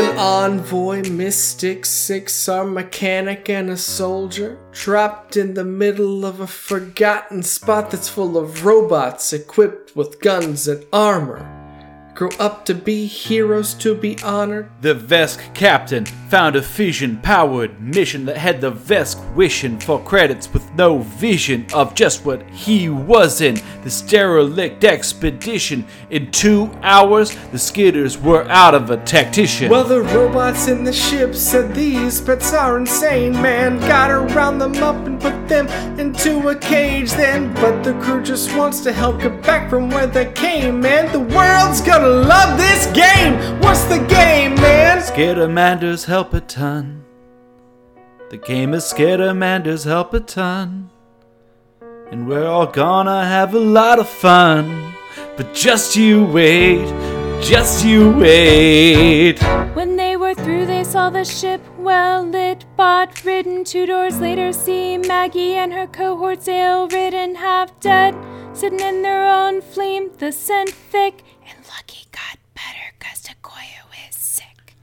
an envoy, mystic, six arm mechanic, and a soldier trapped in the middle of a forgotten spot that's full of robots equipped with guns and armor. Grow up to be heroes to be honored. The Vesk captain found a fission powered mission that had the Vesk wishing for credits with no vision of just what he was in. This derelict expedition. In two hours, the skitters were out of a tactician. Well, the robots in the ship said these pets are insane, man. Gotta round them up and put them into a cage then. But the crew just wants to help get back from where they came, man. The world's gonna love this game. What's the game, man? Skittermanders help a ton. The game is Skittermanders help a ton. And we're all gonna have a lot of fun. But just you wait, just you wait. When they were through, they saw the ship well lit, bot ridden. Two doors later, see Maggie and her cohorts sail ridden, half dead, sitting in their own flame. The scent thick, and Lucky got better 'cause Takoya is sick.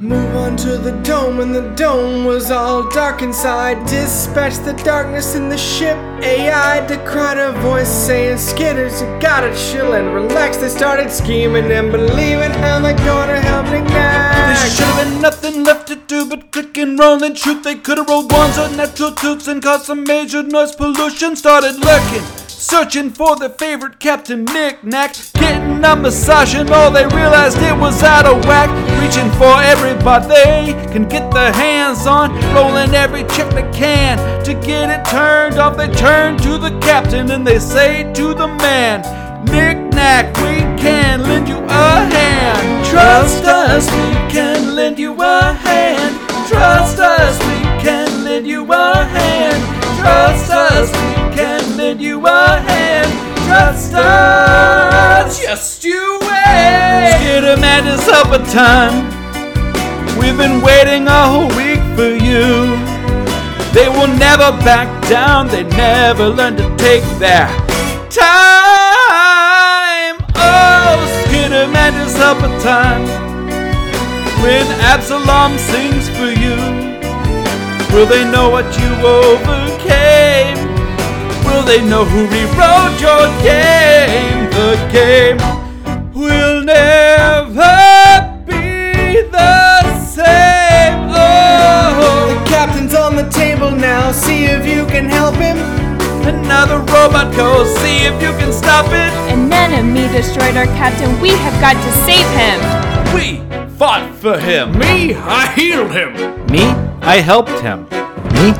Move on to the dome, and the dome was all dark inside. Dispatch the darkness in the ship. AI decried a voice saying, Skitters, you gotta chill and relax. They started scheming and believing how they're gonna help me There next. should have been nothing left to do but click and roll and shoot. They could have rolled ones on natural tubes and caused some major noise pollution. Started lurking, searching for their favorite Captain Knick Knack. Getting a massage and all they realized it was out of whack. Reaching for everybody they can get their hands on. Rolling every check they can to get it turned off. They turn to the captain and they say to the man, Knick Knack, we can lend you a hand. Trust us, we can lend you a hand. Trust us, we can lend you a hand. Trust us, lend you a hand. Trust us. Just you wait. Skittermanders help a ton. We've been waiting a whole week for you. They will never back down. They never learn to take their time. Oh, Skittermanders help a ton. When Absalom sings for you, will they know what you overcame? Will they know who rewrote your game? The game will never be the same. Oh. The captain's on the table now. See if you can help him. Another robot goes, see if you can stop it. An enemy destroyed our captain. We have got to save him. We fought for him. Me, I healed him. Me, I helped him. Me,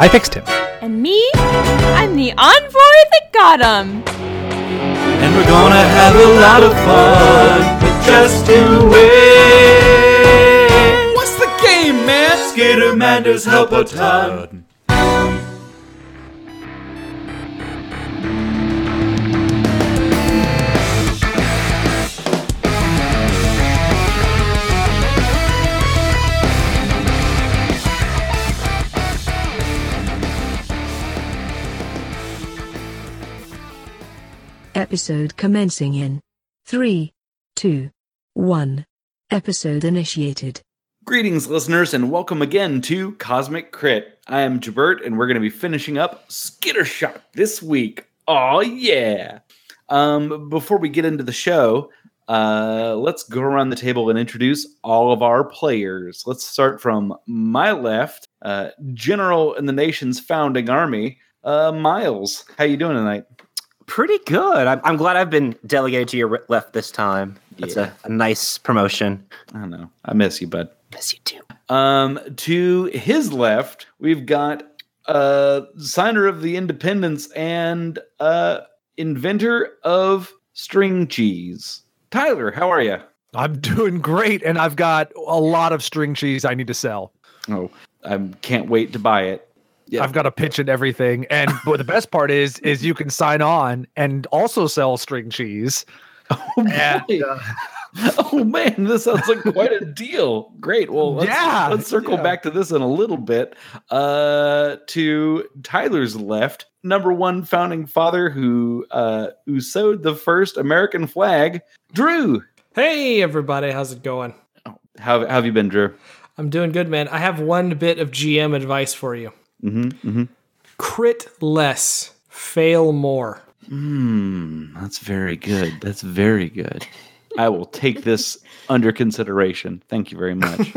I fixed him. And me, I'm the envoy that got him. And we're gonna have a lot of fun. But just you wait. What's the game, man? Skittermanders help a ton. Episode commencing in 3, 2, 1. Episode initiated. Greetings, listeners, and welcome again to Cosmic Crit. I am Jabert, and we're going to be finishing up Skitter Skittershot this week. Oh yeah! Um, before we get into the show, uh, let's go around the table and introduce all of our players. Let's start from my left, uh, General in the nation's founding army, uh, Miles. How you doing tonight? Pretty good. I'm, I'm glad I've been delegated to your left this time. That's Yeah. a, a nice promotion. I don't know. I miss you, bud. Miss you too. Um, to his left, we've got uh, signer of the independence and uh, inventor of string cheese. Tyler, how are you? I'm doing great, and I've got a lot of string cheese I need to sell. Oh, I can't wait to buy it. Yeah. I've got a pitch and everything. And but the best part is, is you can sign on and also sell string cheese. Oh, And, uh, oh man, this sounds like quite a deal. Great. Well, let's, Yeah, let's circle yeah. back to this in a little bit. Uh, to Tyler's left, number one founding father who uh, who sewed the first American flag, Drew. Hey, everybody, how's it going? How, how have you been, Drew? I'm doing good, man. I have one bit of GM advice for you. Mm-hmm, mm-hmm. Crit less, fail more. Mm, that's very good. That's very good. I will take this under consideration. Thank you very much.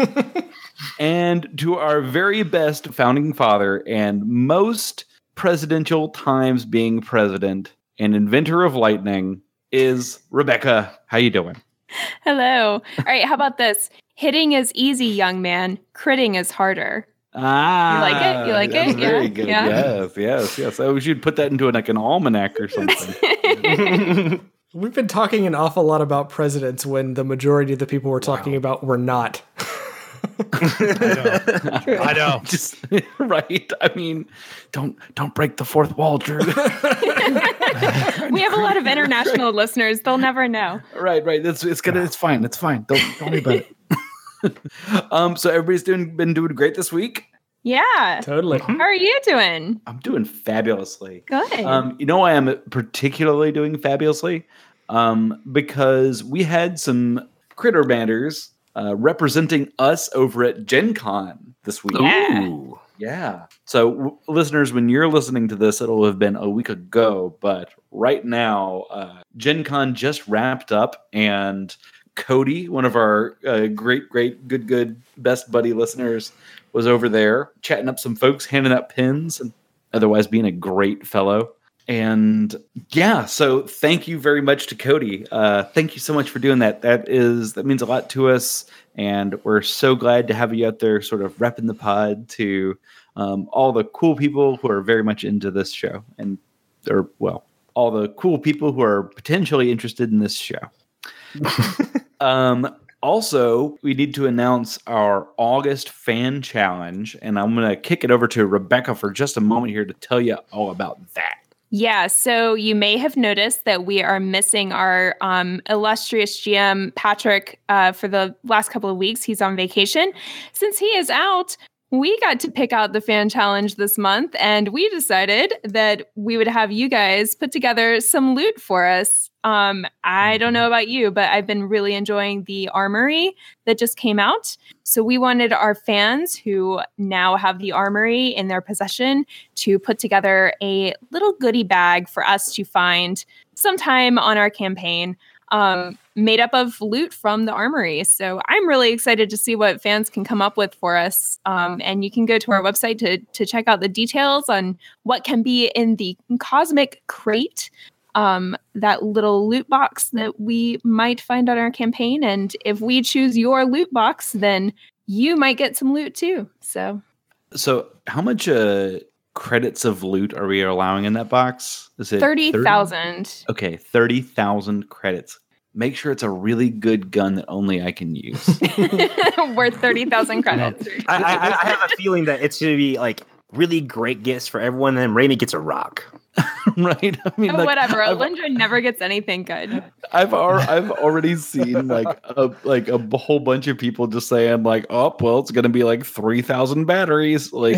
and to our very best founding father and most presidential times being president and inventor of lightning is Rebecca. How you doing? Hello. All right, how about this? Hitting is easy, young man. Critting is harder. Ah, You like it? You like that's it? Very Yeah, good. yeah. Yes, yes, yes. Oh, we should put that into like an almanac or something. We've been talking an awful lot about presidents when the majority of the people we're talking about were not. I know. Just right. I mean, don't don't break the fourth wall, Drew. we have a lot of international listeners. They'll never know. right, right. It's it's gonna it's fine. It's fine. Don't don't worry about it. um, so everybody's doing been doing great this week. Yeah. Totally. How are you doing? I'm doing fabulously. Good. Um, you know why I'm particularly doing fabulously? Um, because we had some Crittermanders uh, representing us over at Gen Con this week. Yeah. Ooh. Yeah. So, w- listeners, when you're listening to this, it'll have been a week ago. But right now, uh, Gen Con just wrapped up, and Cody, one of our uh, great, great, good, good, best buddy listeners, was over there chatting up some folks, handing out pins, and otherwise being a great fellow. And yeah, so thank you very much to Cody. Uh, thank you so much for doing that. That is that means a lot to us, and we're so glad to have you out there, sort of repping the pod to um, all the cool people who are very much into this show, and or well, all the cool people who are potentially interested in this show. um, also, we need to announce our August fan challenge, and I'm going to kick it over to Rebecca for just a moment here to tell you all about that. Yeah, so you may have noticed that we are missing our um, illustrious GM, Patrick, uh, for the last couple of weeks. He's on vacation. Since he is out, we got to pick out the fan challenge this month, and we decided that we would have you guys put together some loot for us. Um, I don't know about you, but I've been really enjoying the armory that just came out. So we wanted our fans who now have the armory in their possession to put together a little goodie bag for us to find sometime on our campaign um, made up of loot from the armory. So I'm really excited to see what fans can come up with for us. Um, and you can go to our website to, to check out the details on what can be in the cosmic crate. Um, that little loot box that we might find on our campaign. And if we choose your loot box, then you might get some loot too. So So, how much uh, credits of loot are we allowing in that box? Is it 30,000. Okay, thirty thousand credits. Make sure it's a really good gun that only I can use. worth 30,000 credits. I, I, I have a feeling that it's going to be like really great gifts for everyone, and then Raimi gets a rock. right? I mean, Oh, like, whatever. I've, Alindra never gets anything good. I've, al- I've already seen like a like a b- whole bunch of people just saying like, oh, well, it's gonna be like three thousand batteries. Like,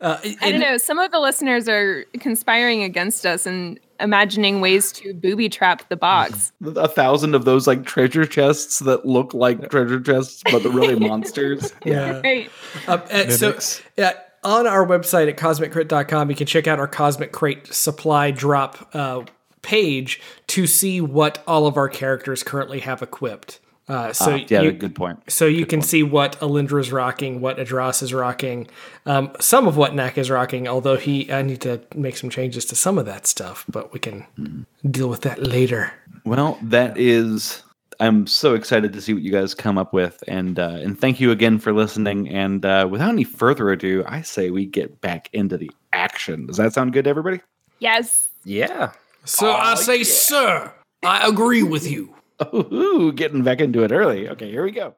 Uh, I don't know. Some of the listeners are conspiring against us and imagining ways to booby trap the box. a thousand of those like treasure chests that look like treasure chests, but they're really monsters. yeah. Right. Uh, uh, so, yeah, on our website at cosmiccrit.com, you can check out our Cosmic Crate supply drop uh, page to see what all of our characters currently have equipped. Uh, so Ah, yeah, you, good point. so you can see what Alindra is rocking, what Adras is rocking, um, some of what Nak is rocking. Although he, I need to make some changes to some of that stuff, but we can deal with that later. Well, that is. I'm so excited to see what you guys come up with, and uh, and thank you again for listening. And uh, without any further ado, I say we get back into the action. Does that sound good to everybody? Yes. Yeah. So I say, sir, I agree with you. Ooh, getting back into it early. Okay, here we go.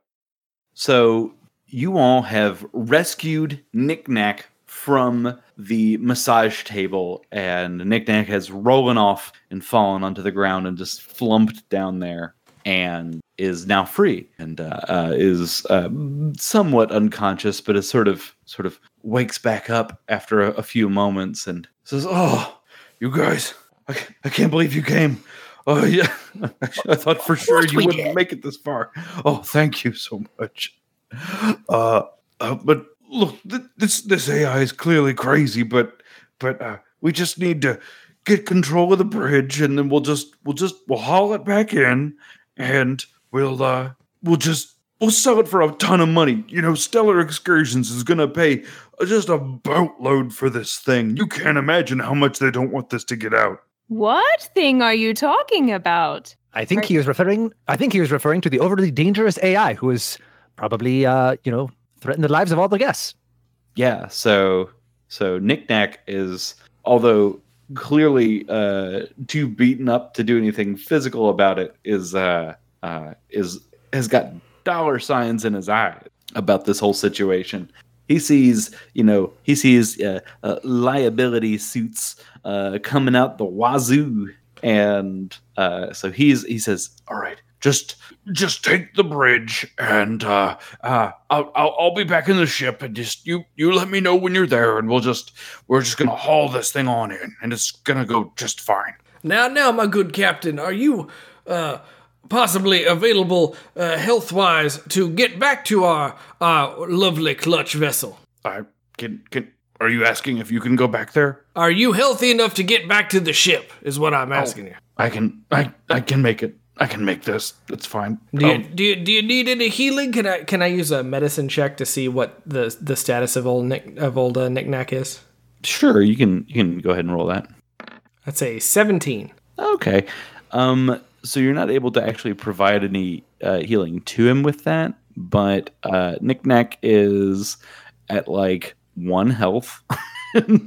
So you all have rescued Knick Knack from the massage table, and Knick Knack has rollen off and fallen onto the ground and just flumped down there, and is now free and uh, uh, is uh, somewhat unconscious, but is sort of sort of wakes back up after a, a few moments and says, "Oh, you guys, I, I can't believe you came. Oh yeah, I thought for sure you wouldn't did. make it this far. Oh, thank you so much. Uh, uh but look, th- this this AI is clearly crazy, but but uh, we just need to get control of the bridge, and then we'll just we'll just we'll haul it back in, and we'll uh we'll just we'll sell it for a ton of money. You know, Stellar Excursions is gonna pay just a boatload for this thing. You can't imagine how much they don't want this to get out. What thing are you talking about? I think Right. he was referring. I think he was referring to the overly dangerous AI who who is probably, uh, you know, threatened the lives of all the guests. Yeah, so so Knick Knack is although clearly uh too beaten up to do anything physical about it, is uh uh is has got dollar signs in his eye about this whole situation. He sees, you know, he sees uh, uh, liability suits uh, coming out the wazoo, and uh, so he's he says, "All right, just just take the bridge, and uh, uh, I'll, I'll I'll be back in the ship, and just you you let me know when you're there, and we'll just we're just gonna haul this thing on in, and it's gonna go just fine." Now, now, my good captain, are you uh, possibly available uh, health wise to get back to our, our lovely clutch vessel? I can can. Are you asking if you can go back there? Are you healthy enough to get back to the ship? Is what I'm asking you. I can. I I can make it. I can make this. It's fine. Do you, Um, do you do you need any healing? Can I can I use a medicine check to see what the the status of old Nick of old uh, knickknack is? sure, you can. You can go ahead and roll that. That's a seventeen. Okay. Um, so you're not able to actually provide any uh, healing to him with that, but uh, Knick Knack is at like one health.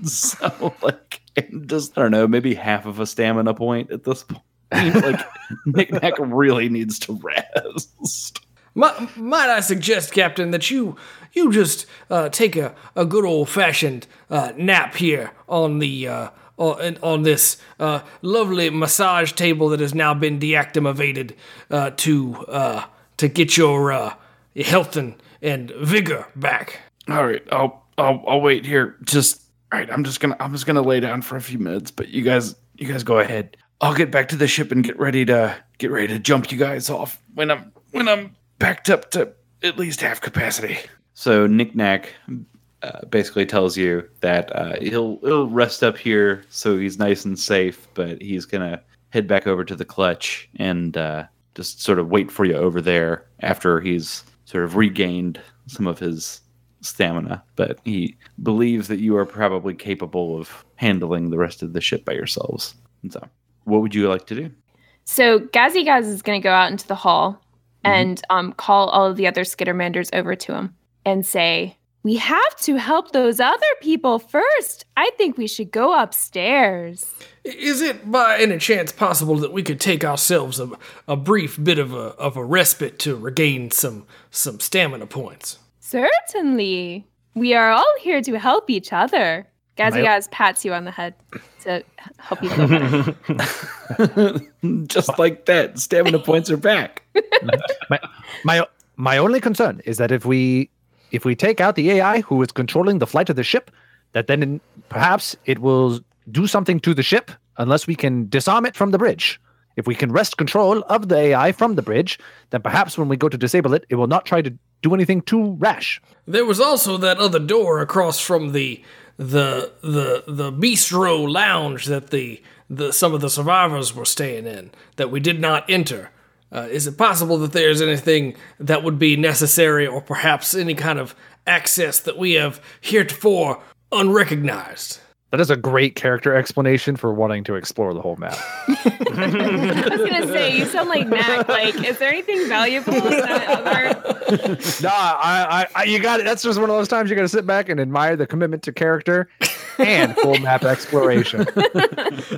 So, like, and just, I don't know, maybe half of a stamina point at this point. like, Knick Knack really needs to rest. Might I suggest, Captain, that you you just uh, take a, a good old fashioned uh, nap here on the uh, on, on this uh, lovely massage table that has now been deactivated uh, to uh, to get your uh, your health and, and vigor back. All right, I'll, I'll, I'll wait here. Just, all right, I'm just gonna, I'm just gonna lay down for a few minutes, but you guys, you guys go ahead. I'll get back to the ship and get ready to get ready to jump you guys off when I'm when I'm backed up to at least half capacity. So Knick Knack uh, basically tells you that uh, he'll he'll rest up here so he's nice and safe, but he's gonna head back over to the clutch and uh, just sort of wait for you over there after he's sort of regained some of his stamina. But he believes that you are probably capable of handling the rest of the ship by yourselves. And so, what would you like to do? So Gazzy Gaz is going to go out into the hall and um, call all of the other Skittermanders over to him and say, "We have to help those other people first. I think we should go upstairs." Is it by any chance possible that we could take ourselves a, a brief bit of a of a respite to regain some some stamina points? Certainly, we are all here to help each other. Gazzy My- Gaz pats you on the head to help you feel better. Just like that, stamina points are back. my my my only concern is that if we if we take out the AI who is controlling the flight of the ship, that then perhaps it will do something to the ship unless we can disarm it from the bridge. If we can wrest control of the AI from the bridge, then perhaps when we go to disable it, it will not try to do anything too rash. There was also that other door across from the the the the bistro lounge that the the some of the survivors were staying in that we did not enter. Uh, is it possible that there's anything that would be necessary, or perhaps any kind of access that we have heretofore unrecognized? That is a great character explanation for wanting to explore the whole map. I was gonna say, you sound like Mac. Like, is there anything valuable in that other? no, I, I, I, you got it. That's just one of those times you got to sit back and admire the commitment to character and full map exploration.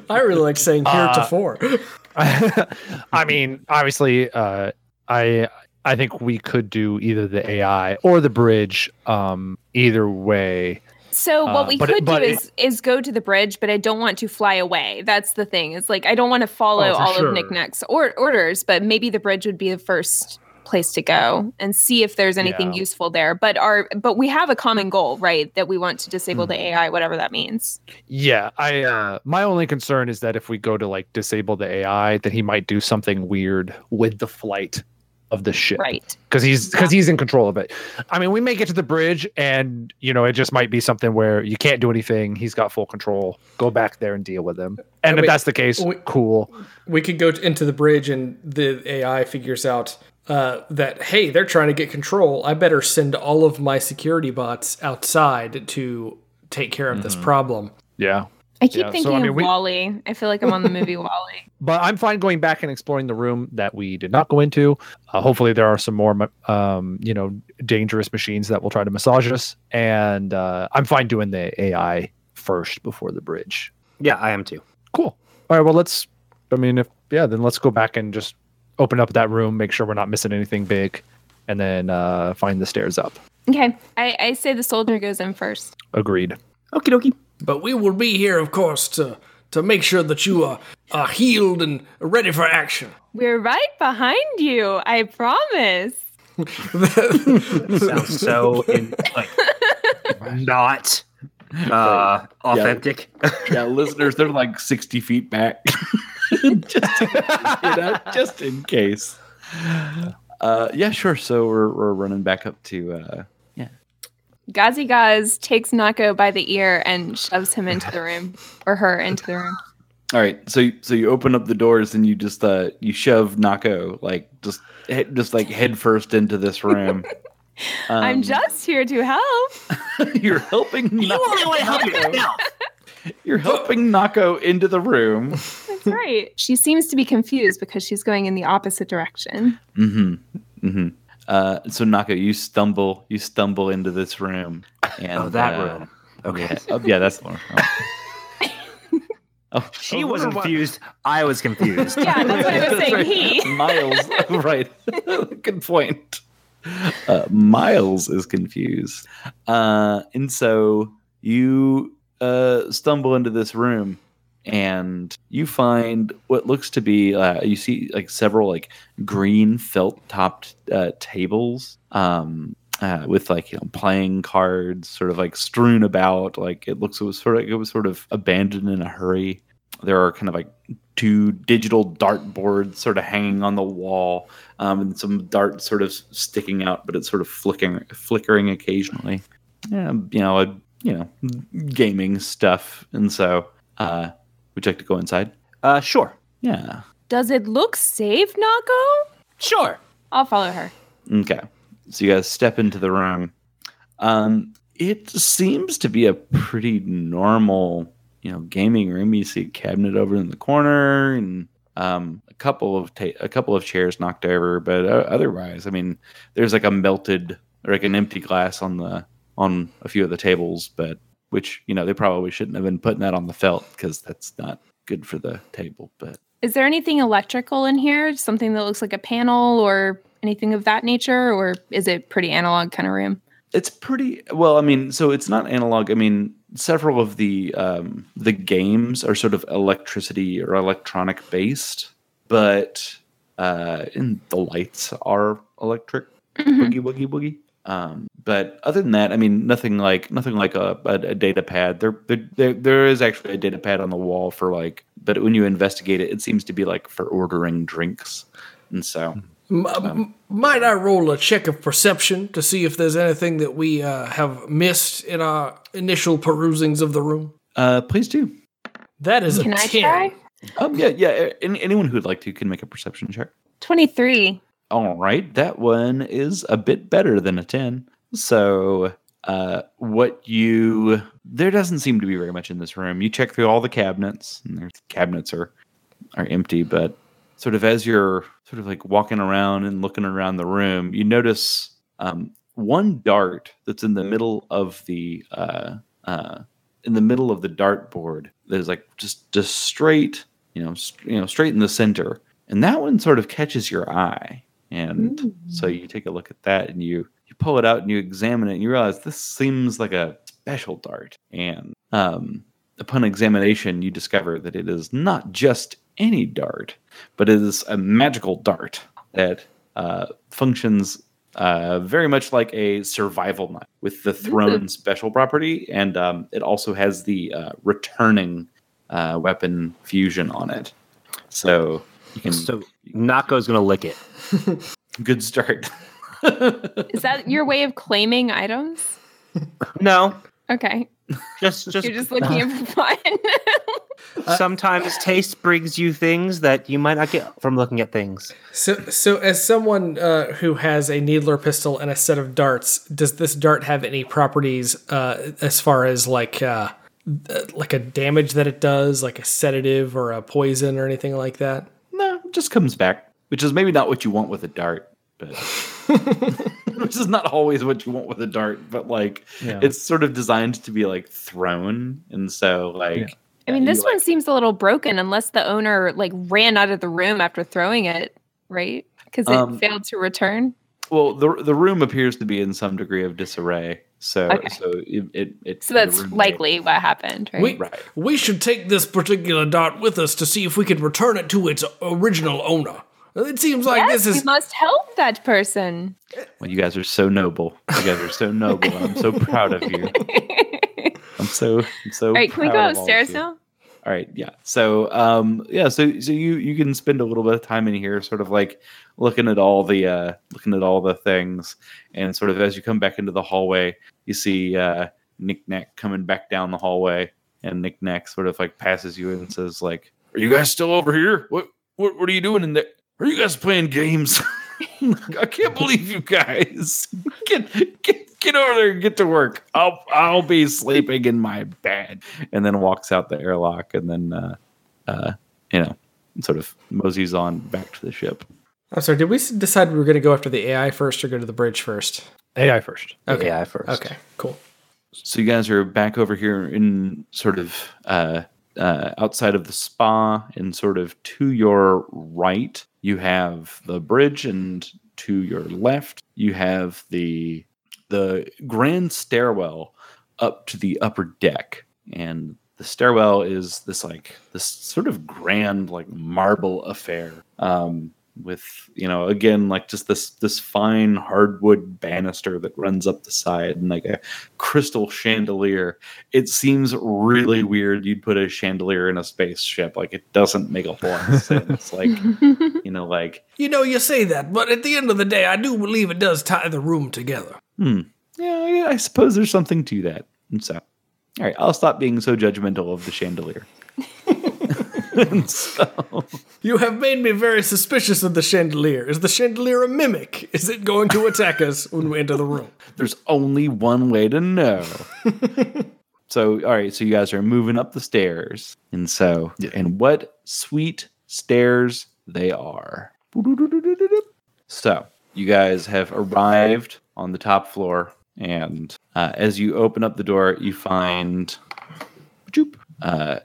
I really like saying heretofore. I mean, obviously, uh, I I think we could do either the AI or the bridge. Um, either way, So what Uh, we but it- could but do it- is is go to the bridge, but I don't want to fly away. That's the thing. It's like I don't want to follow Oh, all sure. of Knickknack's or- orders, but maybe the bridge would be the first place to go and see if there's anything Yeah. useful there. But our but we have a common goal, right? That we want to disable the AI, whatever that means. Yeah, I uh my only concern is that if we go to like disable the AI, that he might do something weird with the flight of the ship. Right. Because he's because he's in control of it. I mean, we may get to the bridge and you know, it just might be something where you can't do anything. He's got full control. Go back there and deal with him. And I if mean, that's the case, we- cool. we could go into the bridge and the AI figures out uh, that hey, they're trying to get control. I better send all of my security bots outside to take care of this problem. Yeah. I keep Yeah, so, thinking I mean, of we- WALL-E. I feel like I'm on the movie WALL-E. But I'm fine going back and exploring the room that we did not go into. Uh, hopefully, there are some more, um, you know, dangerous machines that will try to massage us. And uh, I'm fine doing the AI first before the bridge. Yeah, I am too. Cool. All right. Well, let's. I mean, if yeah, then let's go back and just open up that room, make sure we're not missing anything big, and then uh, find the stairs up. Okay. I, I say the soldier goes in first. Agreed. Okie dokie. But we will be here, of course, to to make sure that you are, are healed and ready for action. We're right behind you. I promise. Sounds so in, like not uh, authentic. Yeah, listeners, they're like 60 feet back. just, you know, just in case. Uh, yeah, sure. So we're, we're running back up to. Uh, yeah. Gazi Gaz takes Nako by the ear and shoves him into the room, or her into the room. all right. So so you open up the doors and you just uh you shove Nako like just just like head first into this room. I'm Um, just here to help. you're helping. You only want to help yourself. You're helping Nako into the room. That's right. She seems to be confused because she's going in the opposite direction. Mm-hmm. Mm-hmm. Uh, so Nako, you stumble, you stumble into this room, and Oh, that uh, room. Okay. Yeah, oh, yeah, that's the one. Oh. Oh, She oh, was what- confused. I was confused. Yeah, that's what I was saying. right. He. Miles, right? Good point. Uh, Miles is confused, uh, and so you uh, stumble into this room, and you find what looks to be uh, you see like several like green felt topped uh, tables. Um, uh, with like you know playing cards sort of like strewn about like it looks it was sort of it was sort of abandoned in a hurry there are kind of like two digital dart boards sort of hanging on the wall um, and some darts sort of sticking out but it's sort of flickering flickering occasionally yeah you know a, you know gaming stuff and so uh would you like to go inside Uh, sure. yeah Does it look safe, Nako? Sure. I'll follow her. Okay. So you guys step into the room. Um, it seems to be a pretty normal, you know, gaming room. You see a cabinet over in the corner and um, a couple of ta- a couple of chairs knocked over, but uh, otherwise, I mean, there's like a melted or like an empty glass on the on a few of the tables, but which you know they probably shouldn't have been putting that on the felt because that's not good for the table. But Is there anything electrical in here? Something that looks like a panel or anything of that nature? Or is it pretty analog kind of room? it's pretty well i mean so it's not analog i mean several of the um the games are sort of electricity or electronic based but uh and the lights are electric boogie woogie boogie um but other than that i mean nothing like nothing like a, a, a data pad there, there there there is actually a data pad on the wall for like but when you investigate it it seems to be like for ordering drinks and so M- m- might I roll a check of perception to see if there's anything that we uh, have missed in our initial perusings of the room? uh please do That is a Can I 10. try? um yeah yeah any, anyone who'd like to can make a perception check 23. All right, that one is a bit better than a 10. So, uh, what you there doesn't seem to be very much in this room. You check through all the cabinets, and their cabinets are are empty. But sort of as you're sort of like walking around and looking around the room, you notice um, one dart that's in the middle of the uh, uh, in the middle of the dartboard. that is like just just straight, you know, st- you know, straight in the center, and that one sort of catches your eye. And so you take a look at that, and you you pull it out and you examine it, and you realize this seems like a special dart. And um, upon examination, you discover that it is not just any dart, but it is a magical dart that uh, functions uh, very much like a survival knife with the thrown special property, and um, it also has the uh, returning uh, weapon fusion on it. So you can So Nako's gonna lick it. good start. Is that your way of claiming items? No, Okay. just just, You're just looking at for fun. sometimes taste brings you things that you might not get from looking at things. So, so as someone uh, who has a needler pistol and a set of darts, does this dart have any properties uh, as far as like uh, uh, like a damage that it does, like a sedative or a poison or anything like that? No, it just comes back, which is maybe not what you want with a dart, but which is not always what you want with a dart. But like, Yeah. it's sort of designed to be like thrown, and so like. I mean, you, this like- one seems a little broken unless the owner like ran out of the room after throwing it, right? Because it Um, failed to return. Well, the the room appears to be in some degree of disarray, so Okay. so it it, it So that's room may- likely what happened, right? We, Right. we should take this particular dart with us to see if we can return it to its original owner. It seems like yes, this is. we must help that person. Well, you guys are so noble. You guys are so noble. I'm so proud of you. I'm so I'm so. All right, can we go proud of all of upstairs now? All right, yeah. So, um, yeah. So, so you you can spend a little bit of time in here, sort of like looking at all the uh, looking at all the things, and sort of as you come back into the hallway, you see uh, Knick Knack coming back down the hallway, and Knick Knack sort of like passes you and says, like, "Are you guys still over here? What what what are you doing in there? Are you guys playing games? I can't believe you guys. Get get get over there and get to work. I'll I'll be sleeping in my bed." And then walks out the airlock, and then uh, uh, you know, sort of moseys on back to the ship. I'm sorry. Did we decide we were going to go after the AI first or go to the bridge first? AI first. Okay. AI first. Okay. Cool. So you guys are back over here in sort of uh, uh, outside of the spa, and sort of to your right, you have the bridge, and to your left, you have the the grand stairwell up to the upper deck, and the stairwell is this like this sort of grand like marble affair. Um, with you know again like just this this fine hardwood banister that runs up the side and like a crystal chandelier. It seems really weird you'd put a chandelier in a spaceship. Like it doesn't make a whole lot of sense. Like you know, like You know, you say that, but at the end of the day, I do believe it does tie the room together. Hmm. yeah, yeah, I suppose there's something to that. And so, all right, I'll stop being so judgmental of the chandelier. And so, You have made me very suspicious of the chandelier. Is the chandelier a mimic? Is it going to attack us when we enter the room? there's only one way to know. so, all right, so you guys are moving up the stairs. And so, and what sweet stairs they are. So, you guys have arrived on the top floor. And uh, as you open up the door, you find. Uh,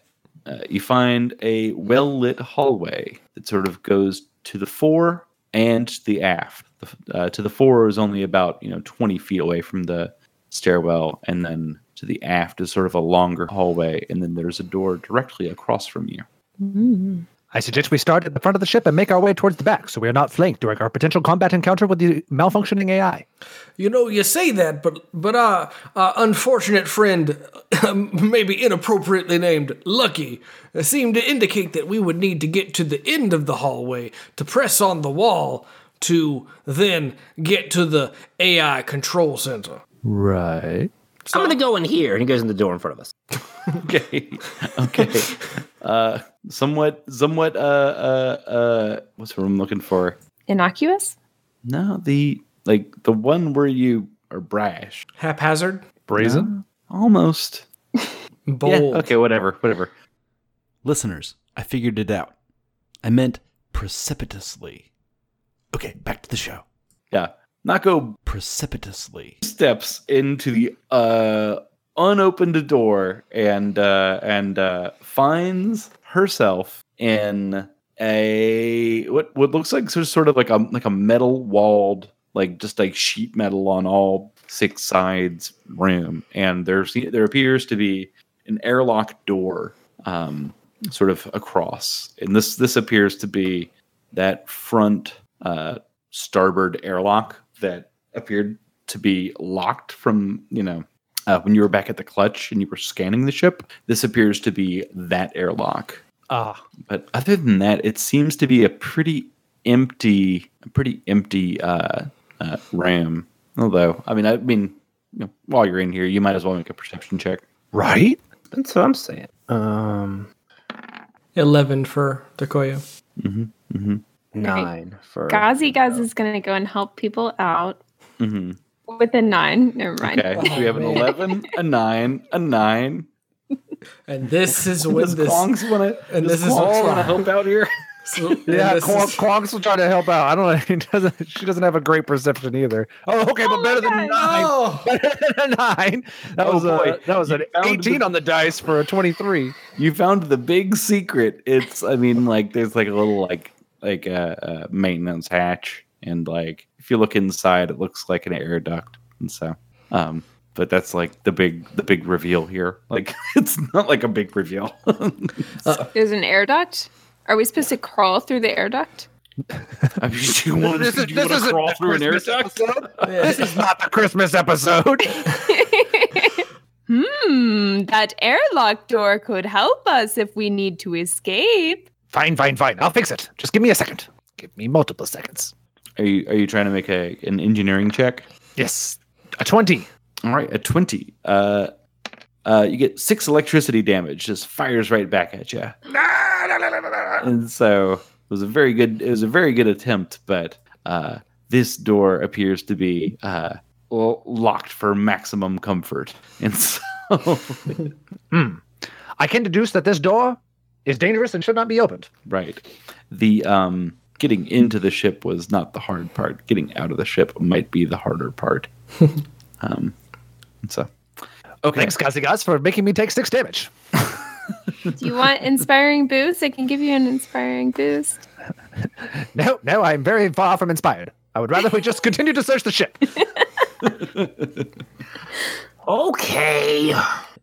uh, you find a well lit hallway that sort of goes to the fore and the aft. The, uh, to the fore is only about you know 20 feet away from the stairwell, and then to the aft is sort of a longer hallway, and then there's a door directly across from you. I suggest we start at the front of the ship and make our way towards the back so we are not flanked during our potential combat encounter with the malfunctioning AI. You know, you say that, but but our, our unfortunate friend, maybe inappropriately named Lucky, seemed to indicate that we would need to get to the end of the hallway to press on the wall to then get to the AI control center. Right. So, I'm gonna go in here, and he goes in the door in front of us. Okay, okay. Uh, somewhat, somewhat. Uh, uh, uh, what's what I'm looking for? Innocuous? No, the like the one where you are brash. Haphazard, Brazen. Almost. bold. Yeah. Okay. Whatever. Whatever. Listeners, I figured it out. I meant precipitously. Okay, back to the show. Yeah. Not go Precipitously. steps into the uh unopened door and uh and uh finds herself in a what what looks like sort of- like a like a metal walled like just like sheet metal on all six sides room and there's there appears to be an airlock door um sort of across and this this appears to be that front uh starboard airlock that appeared to be locked from you know uh, when you were back at the clutch and you were scanning the ship. This appears to be that airlock. Ah, But other than that, it seems to be a pretty empty, a pretty empty uh, uh, RAM. Although, I mean, I mean, you know, while you're in here, you might as well make a perception check. right? That's what I'm saying. Um, 11 for Decoyo. nine for. Gazi Gaz is going to go and help people out hmm with a nine. Never mind. Okay, so we have an eleven, a nine, a nine. And this is when Does this. Quongs want to? and this is want what's to help out here? So, Yeah, this Quonk, is- Quonk's will try to help out. I don't know. He doesn't. She doesn't have a great perception either. Oh, okay, but Oh better my than nine. Oh, Better than a nine. That Oh, was a that was You an eighteen the- on the dice for a twenty-three. You found the big secret. It's, I mean, like there's like a little like like a, a maintenance hatch, and like if you look inside, it looks like an air duct, and so, um, but that's like the big the big reveal here. Like it's not like a big reveal. There's an air duct. Are we supposed to crawl through the air duct? I mean, do you want This to, is- do you this want to isn't crawl the through an air Christmas duct? episode. This is not the Christmas episode. Hmm, that airlock door could help us if we need to escape. Fine, fine, fine. I'll fix it. Just give me a second. Give me multiple seconds. Are you are you trying to make a an engineering check? Yes, a twenty. All right, a 20. Uh, uh, you get six electricity damage, just fires right back at you. And so it was a very good, it was a very good attempt, but uh, this door appears to be uh, locked for maximum comfort. And so, Hmm. I can deduce that this door is dangerous and should not be opened. right, the um, getting into the ship was not the hard part. Getting out of the ship might be the harder part. um, so, okay. Thanks, Gazi guys, for making me take six damage. Do you want inspiring boost? I can give you an inspiring boost. No, no, I'm very far from inspired. I would rather we just continue to search the ship. Okay.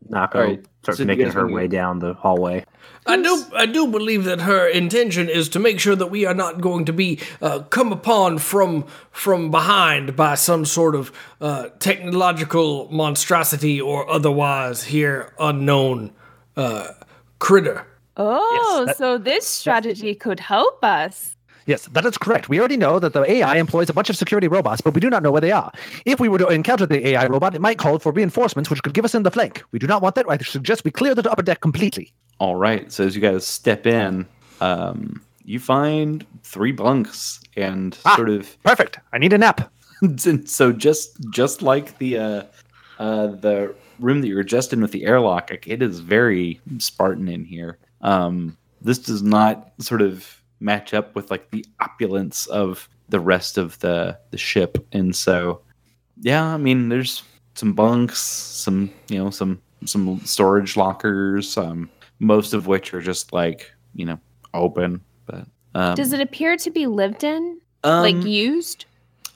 Nako All right, starts so making her way down the hallway. I do, I do believe that her intention is to make sure that we are not going to be uh, come upon from from behind by some sort of uh, technological monstrosity or otherwise here unknown uh, critter. Oh, that- so this strategy could help us. Yes, that is correct. We already know that the AI employs a bunch of security robots, but we do not know where they are. If we were to encounter the AI robot, it might call for reinforcements, which could give us in the flank. We do not want that. I suggest we clear the upper deck completely. All right. So as you guys step in, um, you find three bunks and Ah. sort of Perfect. I need a nap. so just just like the uh, uh, the room that you were just in with the airlock, it is very Spartan in here. Um, this does not sort of match up with like the opulence of the rest of the the ship, and so yeah, I mean, there's some bunks, some you know, some some storage lockers, um, most of which are just like you know open. But um, Does it appear to be lived in? um, like used?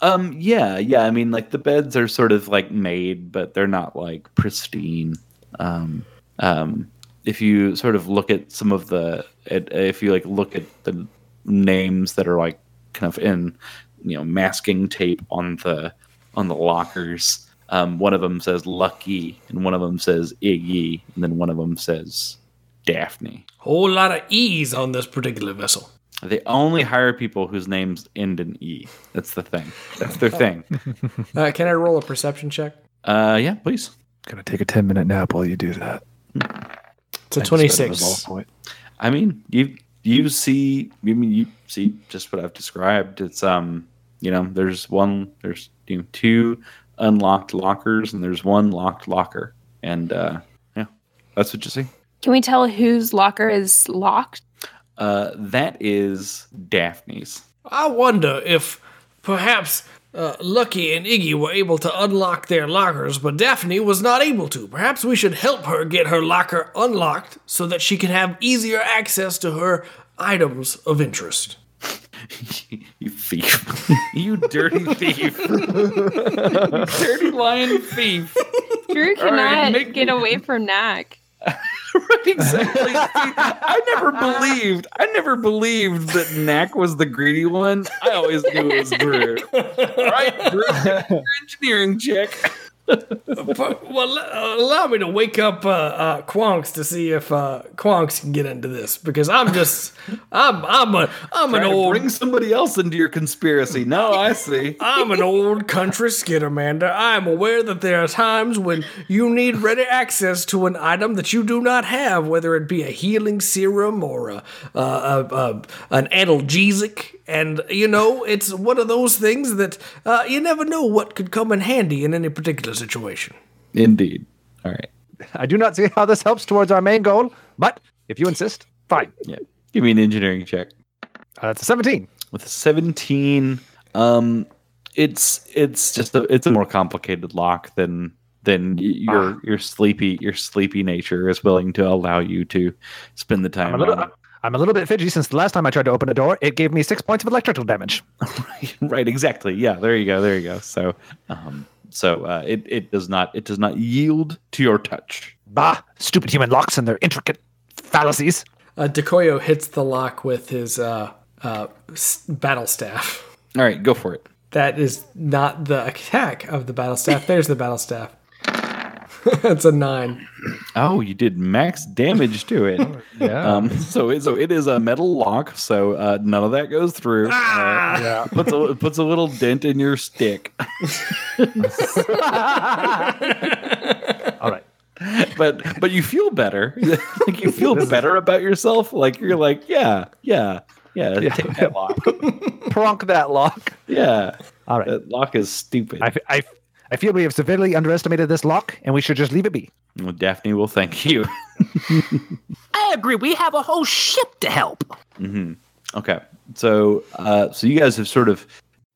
um, yeah, yeah. I mean, like the beds are sort of like made, but they're not like pristine. Um, um, if you sort of look at some of the, at, if you like look at the names that are like kind of in, you know, masking tape on the on the lockers. Um, one of them says Lucky, and one of them says Iggy, and then one of them says Daphne. Whole lot of E's on this particular vessel. They only hire people whose names end in E. That's the thing. That's their thing. Uh, can I roll a perception check? Uh, yeah, please. Gonna take a 10 minute nap while you do that. It's a twenty-six. I mean, you you see, I mean, you see just what I've described. It's um, you know, there's one, there's you know, two unlocked lockers, and there's one locked locker, and uh, yeah, that's what you see. Can we tell whose locker is locked? Uh, that is Daphne's. I wonder if perhaps uh, Lucky and Iggy were able to unlock their lockers, but Daphne was not able to. Perhaps we should help her get her locker unlocked so that she can have easier access to her items of interest. you thief! you dirty thief! you dirty lion thief! Drew All right, cannot make- get away from Nak. right, exactly. I never believed. I never believed that Nak was the greedy one. I always knew it was Drew. Right, your engineering check. But- well, uh, allow me to wake up uh, uh, Quonks to see if uh, Quonks can get into this because I'm just I'm I'm a I'm an old bring somebody else into your conspiracy. No, I see. I'm an old country skittermander. I am aware that there are times when you need ready access to an item that you do not have, whether it be a healing serum or a, a, a, a an analgesic. And you know, it's one of those things that uh, you never know what could come in handy in any particular situation. Indeed. All right. I do not see how this helps towards our main goal, but if you insist, fine. Yeah. Give me an engineering check. Uh, that's a 17. with a 17 um it's it's just a it's a more complicated lock than than your Ah. your sleepy your sleepy nature is willing to allow you to spend the time I'm a little, on it. I'm a little bit fidgety since the last time I tried to open a door, it gave me six points of electrical damage. right exactly yeah there you go there you go so um so uh it it does not it does not yield to your touch Bah, stupid human locks and their intricate fallacies. Uh, Dekoyo hits the lock with his uh, uh, s- battle staff. all right go for it That is not the attack of the battle staff. There's the battle staff. That's a nine. oh you did max damage to it Yeah. um so it, so it is a metal lock so uh none of that goes through Uh, yeah. puts a puts a little dent in your stick All right. but but you feel better. like you feel better about yourself. Like you're like, yeah, yeah, yeah. Yeah. Take that lock. Pronk that lock. Yeah, All right. that lock is stupid. I, f- I, f- I feel we have severely underestimated this lock, and we should just leave it be. well, Daphne will thank you. I agree. We have a whole ship to help. hmm Okay, so uh, so you guys have sort of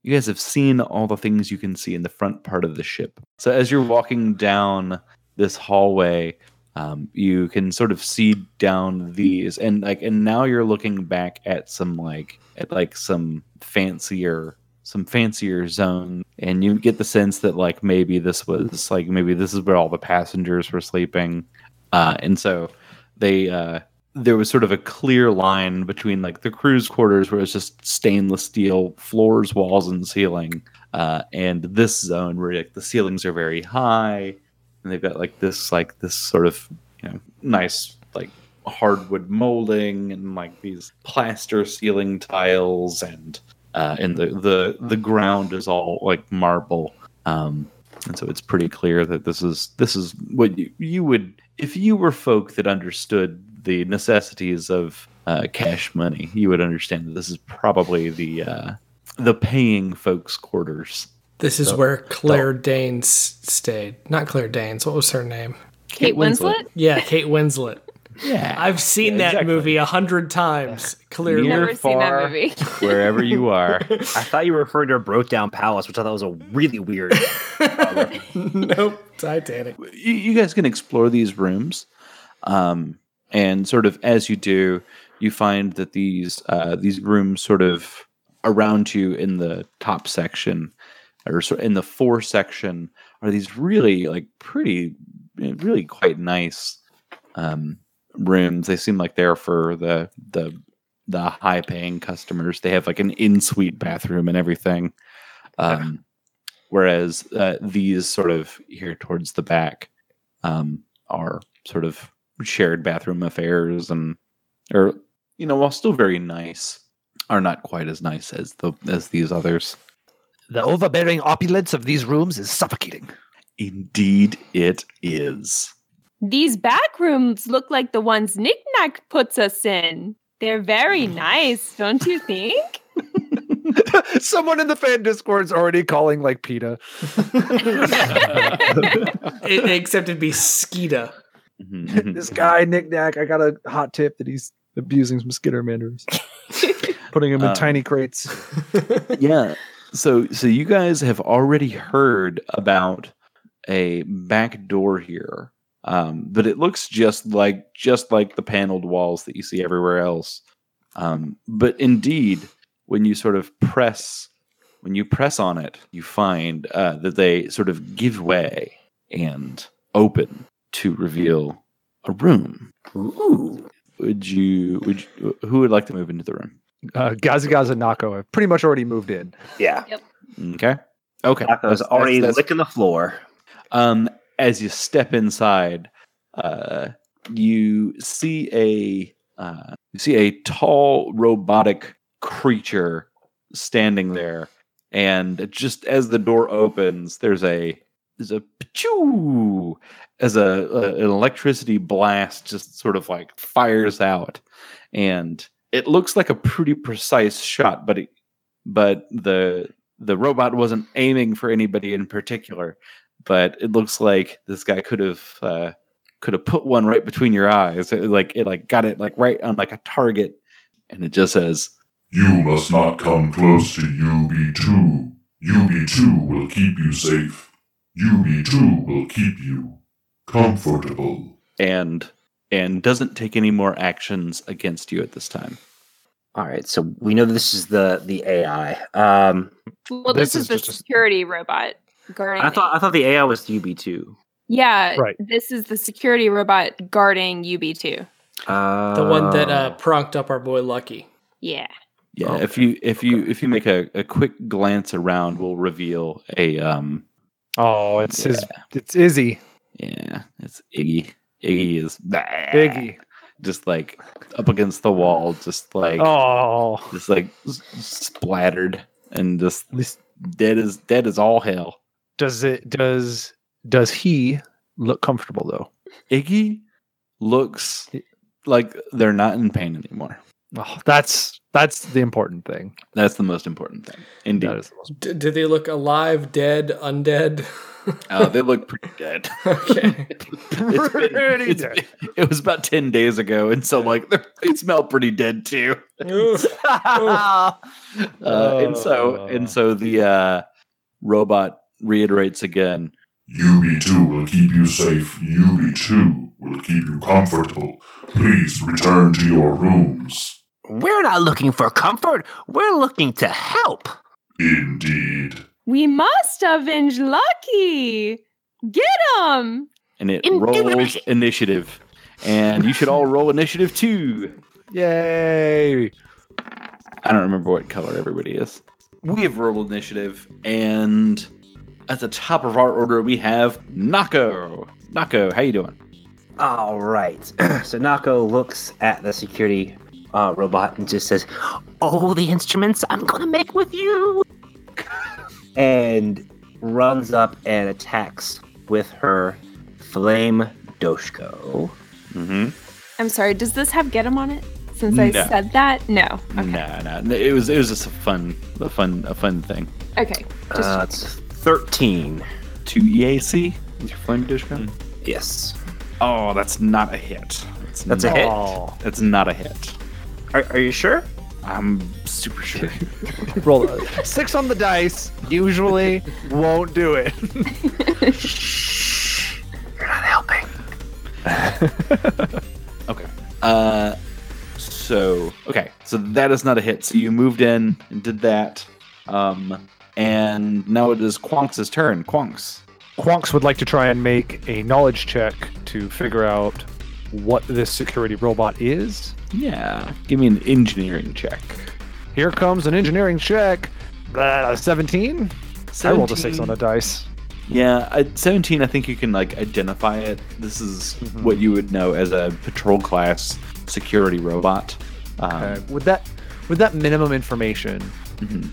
you guys have seen all the things you can see in the front part of the ship. So as you're walking down this hallway, um, you can sort of see down these, and like, and now you're looking back at some like at like some fancier some fancier zone and you get the sense that like maybe this was like maybe this is where all the passengers were sleeping. Uh and so they uh there was sort of a clear line between like the crew's quarters where it's just stainless steel floors walls and ceiling uh and this zone where like the ceilings are very high and they've got like this like this sort of you know nice like hardwood molding and like these plaster ceiling tiles and uh, and the, the the ground is all like marble um, and so it's pretty clear that this is this is what you, you would if you were folk that understood the necessities of uh, cash money you would understand that this is probably the uh, the paying folks quarters This is where Claire Danes stayed. Not Claire Danes. What was her name? Kate Winslet? Yeah, Kate Winslet. Yeah I've seen Yeah, that exactly. movie a hundred times. Clearly. Near, Never seen that far, movie. wherever you are I thought you were referring to a broke down palace, which I thought was a really weird. nope. Titanic. you, you guys can explore these rooms um, and sort of as you do you find that these uh, these rooms sort of around you in the top section or sort in the fore section are these really like pretty really quite nice um, rooms they seem like they're for the the the high paying customers. They have like an in-suite bathroom and everything. Um, whereas uh, these sort of here towards the back um, are sort of shared bathroom affairs and or you know while still very nice are not quite as nice as the as these others. The overbearing opulence of these rooms is suffocating. indeed it is These back rooms look like the ones Knick Knack puts us in. They're very nice, don't you think? Someone in the fan Discord's already calling like PETA. It- except it'd be Skeeta. Mhm, mhm. this guy, Knick Knack, I got a hot tip that he's abusing some skitter skittermanders. Putting them in Uh, tiny crates. yeah so so you guys have already heard about a back door here um but it looks just like just like the paneled walls that you see everywhere else um but indeed when you sort of press when you press on it you find uh, that they sort of give way and open to reveal a room. Ooh. Would you? Would you, who would like to move into the room? Uh, Gaza Gaza Nako have pretty much already moved in. Yeah. Yep. Okay. Okay. I was That's- already that's- that's- licking the floor. Um, as you step inside, uh, you see a uh, you see a tall robotic creature standing there, and just as the door opens, there's a there's a pachoo as a, a an electricity blast just sort of like fires out, and it looks like a pretty precise shot, but it, but the the robot wasn't aiming for anybody in particular but it looks like this guy could have uh, could have put one right between your eyes. It, like it like got it like right on like a target, and it just says, You must not come close to UB2. UB2 will keep you safe. UB2 will keep you comfortable. and and doesn't take any more actions against you at this time. All right, so we know this is the the AI. Um, Well, This this, is is, just the a- security robot guarding. I thought I thought the AI was UB two. yeah, Right. This is the security robot guarding UB2. Uh, The one that uh, pronked up our boy Lucky. Yeah. Yeah, if you if you if you make a, a quick glance around, we'll reveal a um Oh, it's his. It's Izzy. yeah, it's Iggy. Iggy is Iggy. just like up against the wall, just like Oh, just like splattered and just at dead as dead as all hell. Does it does does he look comfortable though? Iggy looks like they're not in pain anymore. Oh, that's that's the important thing. That's the most important thing. Indeed. That is the most. D- did they look alive, dead, undead? Uh, they look pretty dead. okay. It's been- Pretty it's dead. been- it was about 10 days ago, and so like they're- smell pretty dead too. Ooh. Uh, and so and so the uh, robot reiterates again. UB2 will keep you safe. UB2 will keep you comfortable. Please return to your rooms. We're not looking for comfort. We're looking to help. Indeed. We must avenge Lucky. Get him. And it Indubitably. rolls initiative. And you should all roll initiative too. Yay! I don't remember what color everybody is. We have rolled initiative, and at the top of our order we have Nako. Nako, how you doing? All right. so Nako looks at the security uh, robot and just says, "All the instruments I'm gonna make with you," and runs up and attacks with her flame doshko. Mm-hmm. I'm sorry. Does this have get him on it? Since I said that, no. Okay. Nah, nah. It was it was just a fun, a fun, a fun thing. Okay. Just Uh, it's thirteen. to EAC is your flame doshko? Yes. Oh, that's not a hit. That's, That's a hit. Oh, That's not a hit. Are, are you sure? I'm super sure. roll a six on the dice. Usually won't do it. Shh! You're not helping. okay. Uh, so okay, so that is not a hit. So you moved in and did that. Um, and now it is Quonks' turn. Quonks. Quonks would like to try and make a knowledge check to figure out what this security robot is. Yeah. Give me an engineering check. Here comes an engineering check. Uh, 17? I rolled a 6 on 17. a dice. Yeah, at 17, I think you can like identify it. This is Mhm. what you would know as a patrol class security robot. Um, Okay. With that with that minimum information, mhm.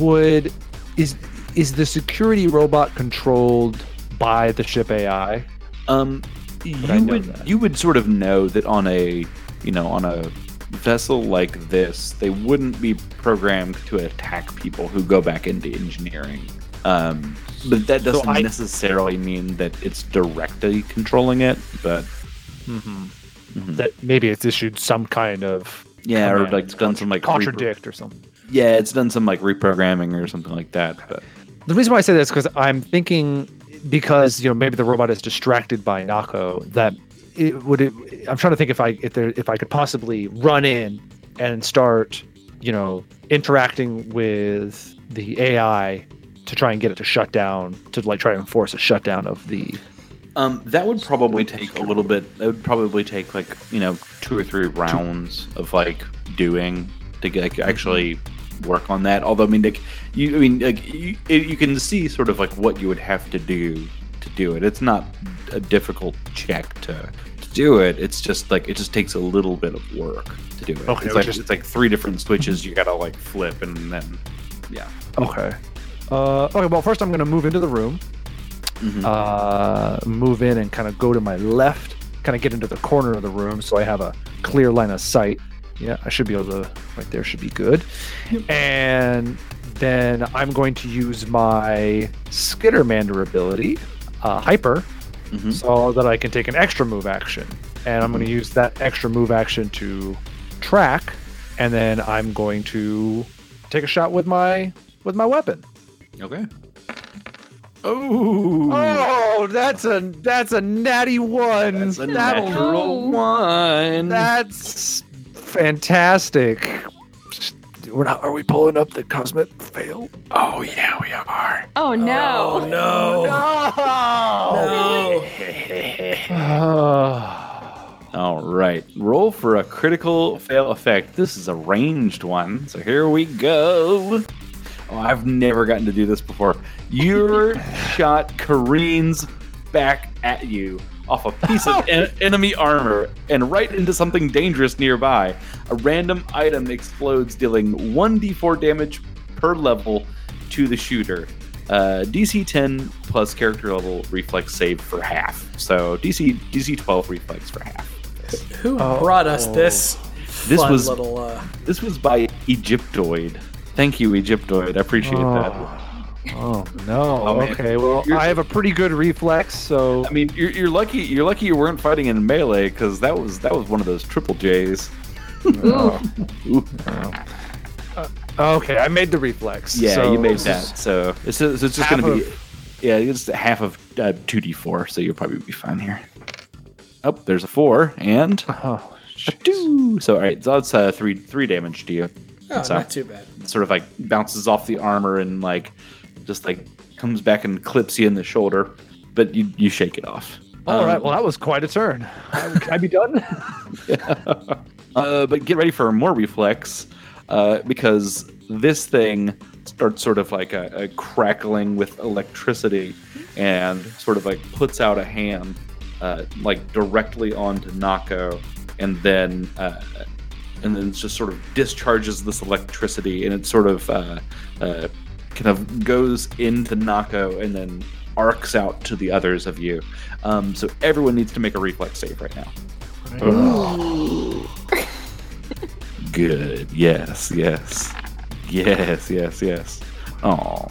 would is is the security robot controlled by the ship AI? Um, you would that. you would sort of know that on a you know on a vessel like this, they wouldn't be programmed to attack people who go back into engineering. Um, but that doesn't I- necessarily mean that it's directly controlling it. But Mm-hmm. Mhm. That maybe it's issued some kind of yeah, or like done some like contradict or something. Yeah, it's done some like reprogramming or something like that. But The reason why I say this because I'm thinking because you know maybe the robot is distracted by Nako that it would it, I'm trying to think if I if there if I could possibly run in and start you know interacting with the AI to try and get it to shut down to like try to enforce a shutdown of the Um, that would probably take a little bit. That would probably take like you know two or three rounds of like doing to get like, actually work on that. Although I mean, like you, I mean, like you, you can see sort of like what you would have to do to do it. It's not a difficult check to, to do it. It's just like it just takes a little bit of work to do it. Okay, it's like which is- it's like three different switches you gotta like flip and then yeah. Okay. Uh, okay. Well, first I'm going to move into the room. Mhm. Uh, move in and kind of go to my left. Kind of get into the corner of the room so I have a clear line of sight. Yeah, I should be able to. Right there should be good. And then I'm going to use my Skittermander ability, uh, Hyper, Mhm. so that I can take an extra move action. And I'm going to use that extra move action to track, and then I'm going to take a shot with my with my weapon. Okay. Oh, Oh, that's a that's a natty one. that's a That'll- natural one. That's fantastic. We're not. Are we pulling up the cosmic fail? oh yeah, we are. Oh no. Oh no. No. All right, roll for a critical fail effect. This is a ranged one, so here we go. Oh, I've never gotten to do this before. Your shot careens back at you off a piece of en- enemy armor and right into something dangerous nearby. A random item explodes, dealing 1d4 damage per level to the shooter. Uh, DC 10 plus character level reflex save for half. So DC DC 12 reflex for half. Who Oh. brought us this? This fun was- little. Uh, This was by Egyptoid. Thank you, Egyptoid. I appreciate that. Oh no. Oh, okay. Well, You're- I have a pretty good reflex, so I mean, you're, you're lucky. You're lucky you weren't fighting in melee because that was that was one of those triple J's. Ooh. Ooh. okay. I made the reflex. Yeah, so you made that. So it's, so it's just gonna be of- yeah, it's half of uh, two d four. So you'll probably be fine here. Oh, there's a four and Oh, a two. So all right, so that's uh, three three damage to you. oh, So- not too bad. sort of like bounces off the armor and like just like comes back and clips you in the shoulder, but you you shake it off. all right. Um, Well, that was quite a turn. Can I be done? uh, but get ready for more reflex uh, because this thing starts sort of like a, a crackling with electricity and sort of like puts out a hand uh, like directly onto Nako and then uh, and then just sort of discharges this electricity and it sort of uh, uh, kind of goes into Nako and then arcs out to the others of you. Um, so everyone needs to make a reflex save right now. Good. Yes. Yes. Yes. Yes. Yes. Oh.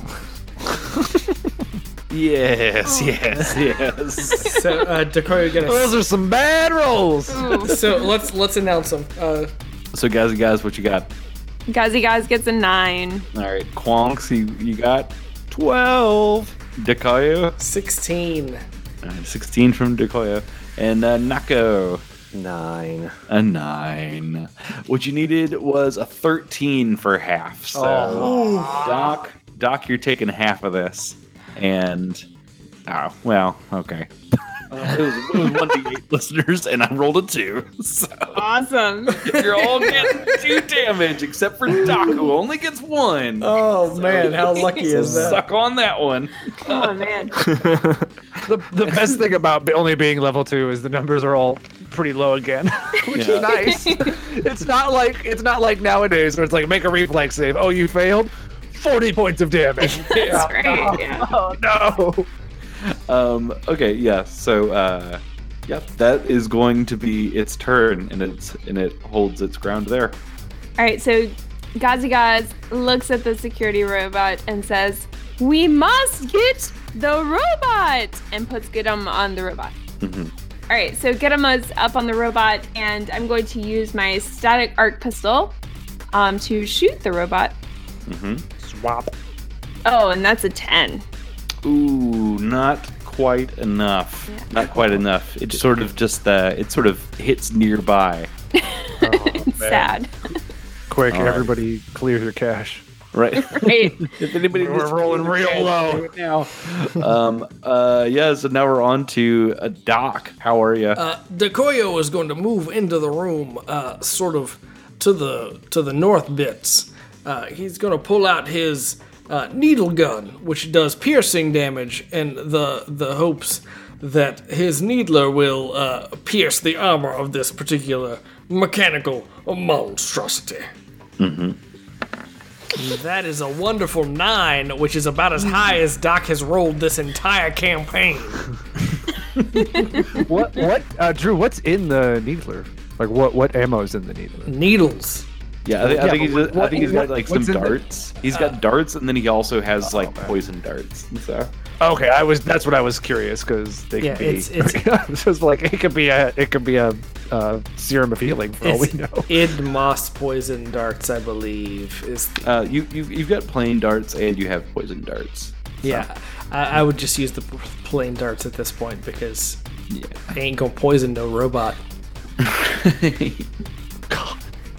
yes. Yes. Yes. So, uh, Dakota, gonna. Those are some bad rolls. so let's let's announce them. Uh, So, guys, guys, what you got? Gazi Gaz gets a nine. All right, Quonks, you, you got twelve. Dekoyo, sixteen. All right, sixteen from Dekoyo, and uh, Nako, Nine. a nine. What you needed was a thirteen for half. So, Doc, Doc, you're taking half of this, and oh well, okay. Uh, it was, it was one d eight listeners, and I rolled a two. So Awesome. you're all getting two damage, except for Doc, who only gets one. Oh man, how lucky is that? Suck on that one. oh man. The, the best thing about only being level two is the numbers are all pretty low again, which Yeah. is nice. it's not like it's not like nowadays where it's like make a reflex save. Oh, you failed. Forty points of damage. That's great. Yeah. oh no. Um, okay, yeah. So, uh, yep, that is going to be its turn, and it's and it holds its ground there. All right, so Gazi Gaz looks at the security robot and says, "We must get the robot," and puts Gidim on the robot. Mhm. All right, so Gidim is up on the robot, and I'm going to use my static arc pistol um, to shoot the robot. Mm-hmm. Swap. Oh, and that's a ten. Ooh, not quite enough. Yeah. Not quite enough. It sort of just uh, it sort of hits nearby. It's sad. Quick, All right. everybody clear your cache. Right. Right. if anybody We're rolling real it, low. do it now. um. Uh. Yeah. So now we're on to a doc. How are you? Uh, Dekoyo is going to move into the room, uh, sort of to the to the north bits. Uh, he's going to pull out his uh, needle gun, which does piercing damage, and the the hopes that his needler will uh, pierce the armor of this particular mechanical monstrosity. That is a wonderful nine, which is about as high as Doc has rolled this entire campaign. What? What? Uh, Drew, what's in the needler? Like what? What ammo is in the needler? Needles. Yeah. I, think I think he's. but Just, I think he's got like some what's in the- darts. He's got darts, and then he also has like poison darts. So. Okay, I was. That's what I was curious because they Yeah, could be. it's- it's- it's just like it could be a. It could be a uh, serum of healing for all we know. id moss poison darts, I believe. Is Uh, you you've, you've got plain darts and you have poison darts. yeah. I, I would just use the plain darts at this point because Yeah. I ain't gonna poison no robot.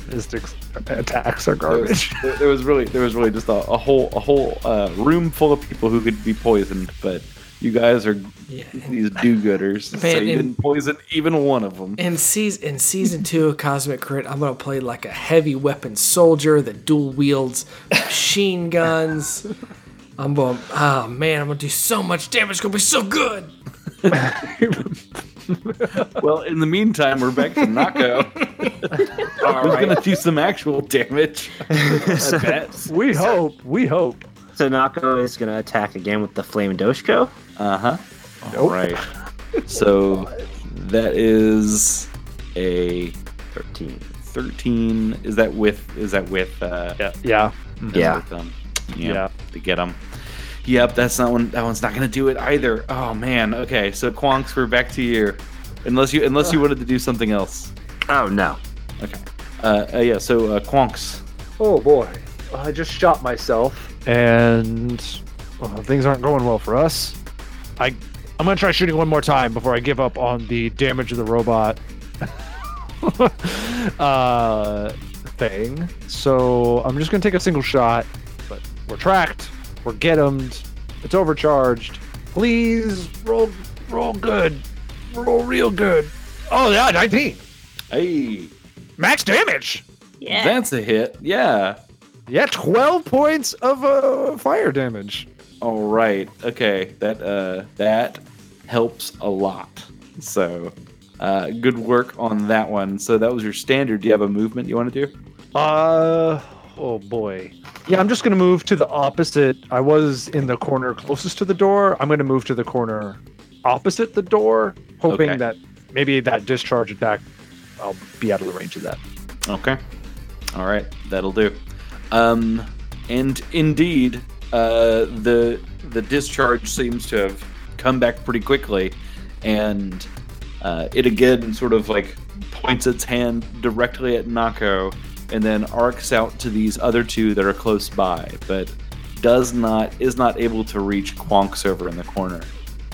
Mystics attacks are There was, garbage. there, there was really there was really just a, a whole a whole uh, room full of people who could be poisoned, but you guys are Yeah. these do-gooders, so you and- didn't poison even one of them. In season in season two of Cosmic Crit, I'm gonna play like a heavy weapon soldier that dual wields machine guns. I'm going. Oh man, I'm gonna do so much damage. It's gonna be so good. Well, in the meantime, we're back to Nako. Who's gonna do some actual damage? I bet. we hope. We hope. So Nako is going to attack again with the Flame Doshko. Uh huh. All right. So that is a 13. 13. Is that with? Is that with? Uh, Yeah. Yeah. Yeah. with, um, Yeah. yeah. To get them. Yep. That's not one. That one's not gonna do it either. Oh man. Okay. So Quonks, we're back to you. Unless you unless you wanted to do something else. Oh, no. Okay. Uh, uh yeah. So uh, Quonks. Oh boy, I just shot myself, and well, things aren't going well for us. I I'm gonna try shooting one more time before I give up on the damage of the robot uh, thing. So I'm just gonna take a single shot, but we're tracked, we're get 'em'd, it's overcharged. Please roll roll good, roll real good. Oh yeah, 19 Hey. max damage. Yeah. That's a hit. Yeah. Yeah, 12 points of uh, fire damage. All right. Okay. That uh that helps a lot. So, uh good work on that one. So that was your standard. Do you have a movement you want to do? Uh, oh boy. Yeah, I'm just going to move to the opposite. I was in the corner closest to the door. I'm going to move to the corner opposite the door, hoping Okay. that maybe that discharge attack, I'll be out of the range of that. Okay. All right. That'll do. Um and indeed, uh the the discharge seems to have come back pretty quickly and uh, it again sort of like points its hand directly at Nako and then arcs out to these other two that are close by, but does not is not able to reach Quonks over in the corner.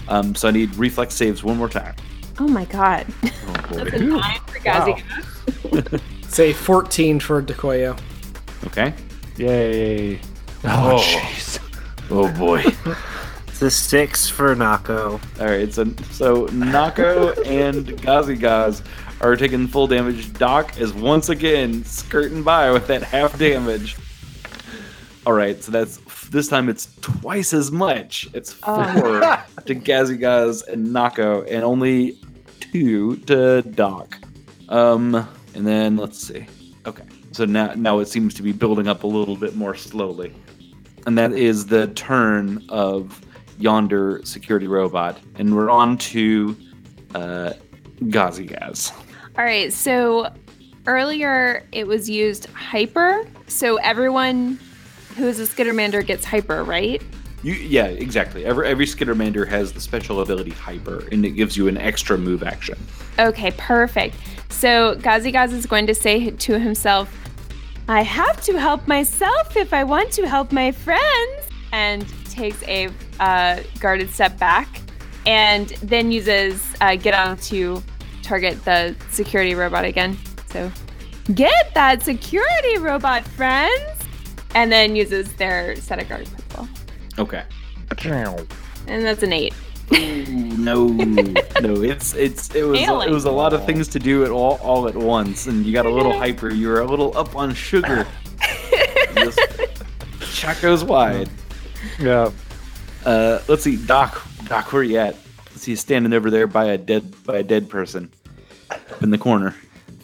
Um, so I need reflex saves one more time. Oh my god. Oh. That's a nine for Gazi. Say 14 for Dekoyo. Okay. Yay. Oh, jeez. Oh boy. It's a 6 for Nako. All right. So so Nako and Gazi Gaz are taking full damage. Doc is once again skirting by with that half damage. All right. So that's this time it's twice as much. It's four to Gazi Gaz and Nako, and only two to Doc. Um, and then let's see. Okay. So now now it seems to be building up a little bit more slowly. And that is the turn of yonder security robot. And we're on to uh Gazi Gaz. All right, so earlier it was used hyper. So everyone who is a Skittermander gets hyper, right? You yeah, exactly. Every every Skittermander has the special ability Hyper, and it gives you an extra move action. Okay, perfect. So Gazi Gaz is going to say to himself, I have to help myself if I want to help my friends. And takes a uh, guarded step back and then uses uh, get on to target the security robot again. So get that security robot, friends. and then uses their static arc pistol. Okay. And that's an eight. no, no, it's it's it was Failing. it was a lot of things to do at all all at once, and you got a little hyper. You were a little up on sugar. Just shot goes wide. Yeah. Uh, let's see, Doc. Doc, where are you at? Let's standing over there by a dead by a dead person in the corner.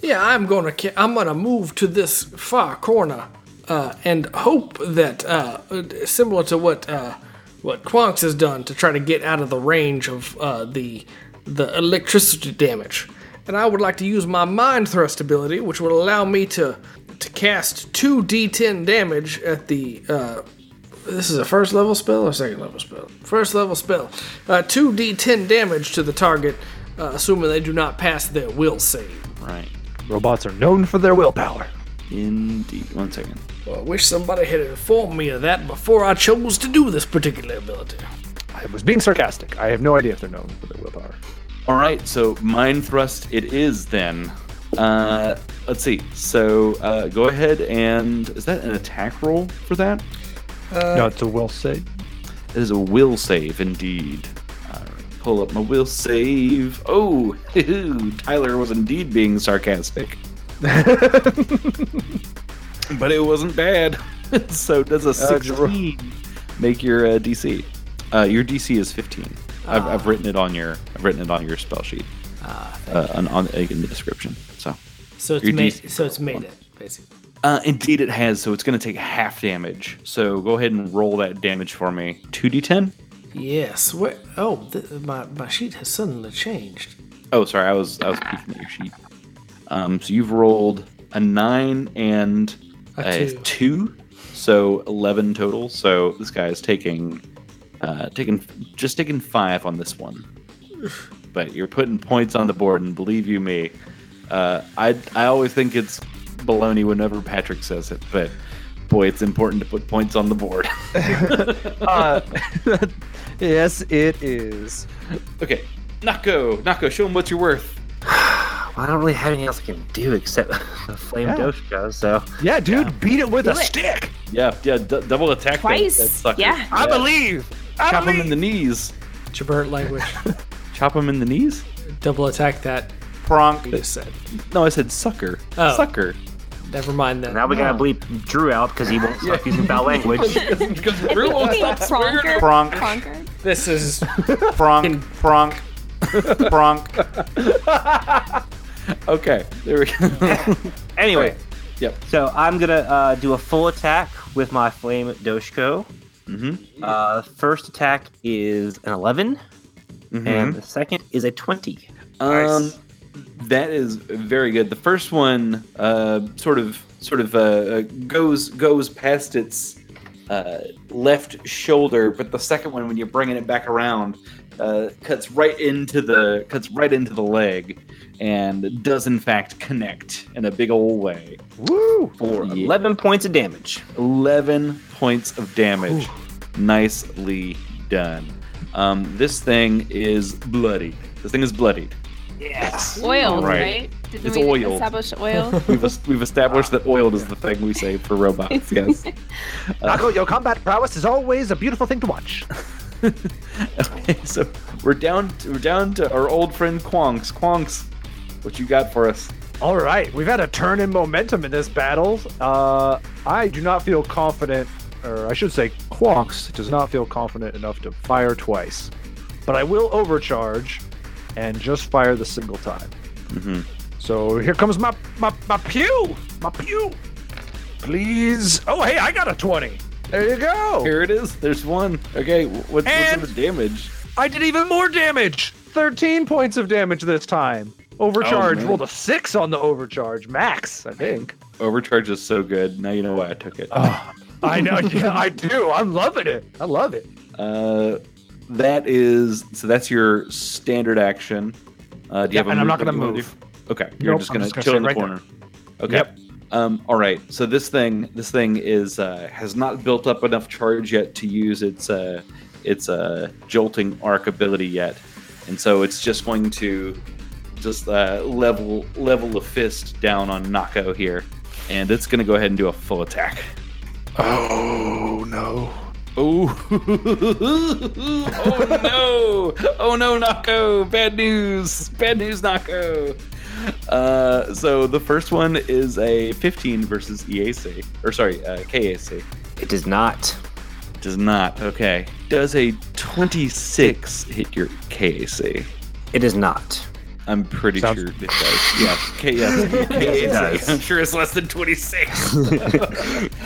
Yeah, I'm gonna I'm gonna move to this far corner uh, and hope that uh, similar to what uh, what Quonks has done to try to get out of the range of uh, the the electricity damage. And I would like to use my mind thrust ability, which would allow me to to cast two D10 damage at the. This is a first level spell or second level spell? First level spell. Uh, two D10 damage to the target, uh, assuming they do not pass their will save. Right. Robots are known for their willpower. Indeed. One second. Well, I wish somebody had informed me of that before I chose to do this particular ability. I was being sarcastic. I have no idea if they're known for their willpower. All right, so mind thrust it is then. Uh, let's see. So uh, go ahead and is that an attack roll for that? No, it's a will save. It is a will save indeed. All right, pull up my will save. Oh, Tyler was indeed being sarcastic. but it wasn't bad. so does a Uh, it's a ro- 16 make your uh, DC? Uh, your DC is 15. I've, I've written it on your I've written it on your spell sheet. uh, on, on in the description. So So it's made. So it's made it basically. Uh, indeed, it has. So it's going to take half damage. So go ahead and roll that damage for me. 2d10? Yes. Where, oh, th- my my sheet has suddenly changed. Oh, sorry. I was I was peeking at your sheet. Um, so you've rolled a 9 and A a, two. 2. So 11 total. So this guy is taking uh, taking just taking 5 on this one. But you're putting points on the board, and believe you me, uh, I I always think it's baloney whenever Patrick says it, but boy, it's important to put points on the board. Uh, yes, it is. Okay, Nako, Nako, show him what you're worth. I don't really have anything else I can do except the flame Yeah. Doshko, so Yeah, dude, beat it with a it. stick. Yeah, yeah, d- double attack that- Twice. that sucker. Yeah. I believe. I Chop him in the knees. Jabert language. Chop him in the knees. Double attack that Pronk. you just said. No, I said sucker. Oh. Sucker. Never mind that. now we gotta bleep Drew out because he won't stop using foul language. Because I think you mean Pronker. Pronk. Pronker. This is Pronk. Pronk. Pronk. okay, there we go. anyway, Yep. so I'm gonna uh, do a full attack with my flame Doshko. Mm-hmm. Uh, first attack is an 11, mm-hmm. and the second is a 20. Um, that is very good. The first one, uh, sort of, sort of, uh, goes goes past its uh, left shoulder, but the second one, when you're bringing it back around, uh, cuts right into the cuts right into the leg, and does in fact connect in a big old way. Woo! For Yeah. 11 points of damage. 11 points of damage. Nicely done. Um, this thing is bloodied. This thing is bloodied. Yes. Oiled, Right. right? Didn't It's we oiled. establish oil? We've, we've established that oil is the thing we say for robots. Yes. Nako, your combat prowess is always a beautiful thing to watch. okay, so we're down. To, we're down to our old friend Quonks. Quonks, what you got for us? All right, we've had a turn in momentum in this battle. Uh, I do not feel confident, or I should say, Quonks does not feel confident enough to fire twice. But I will overcharge and just fire the single time. Mhm. So here comes my my my pew, my pew. Please. Oh, hey, I got a twenty. There you go. Here it is. There's one. Okay, wh- what's, And- what's the damage? I did even more damage. Thirteen points of damage this time. Overcharge. man. Rolled a six on the overcharge, max. I think. Overcharge is so good. Now you know why I took it. I know. Yeah, I do. I'm loving it. I love it. Uh, that is so. That's your standard action. Uh, do you Yep, have a and I'm not gonna move. Okay, you're Nope, just gonna just chill in the right corner. Okay. Yep. Um. All right. So this thing, this thing is uh, has not built up enough charge yet to use its uh, its uh, jolting arc ability yet, and so it's just going to just uh, level level a fist down on Nako here, and it's gonna go ahead and do a full attack. Oh no. Oh, oh no! Oh no, Nako! Bad news! Bad news, Nako! Uh, so the first one is a 15 versus EAC, or sorry, uh, KAC. It does not. Does not. Okay. Does a 26 hit your KAC? It is not. I'm pretty Sounds- sure it does. Yes. K- yes. KAC. does. I'm sure it's less than 26.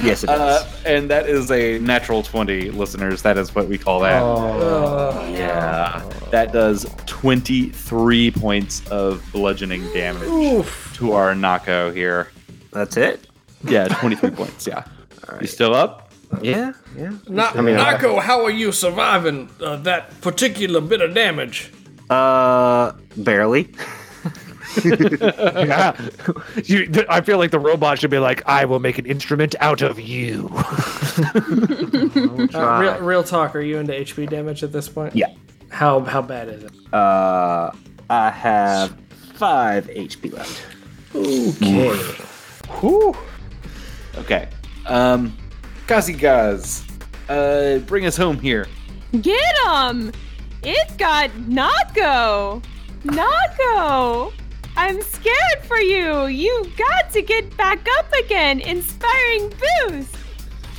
Yes, it Uh, and that is a natural 20, listeners. That is what we call that. Uh, Yeah. That does 23 points of bludgeoning damage oof. to our Nako here. That's it. Yeah, 23 points. Yeah. You still up? Yeah, yeah. Na- mean, uh, Nako, how are you surviving uh, that particular bit of damage? Uh, barely. Yeah. you, th- I feel like the robot should be like, I will make an instrument out of you. Uh, real, real talk, are you into HP damage at this point? Yeah. How how bad is it? Uh, I have five HP left. Okay. Whew. Okay. Um, Gazi Gaz, uh, bring us home here. Get him! It's got Nako! Nako! I'm scared for you! You got to get back up again! Inspiring boost!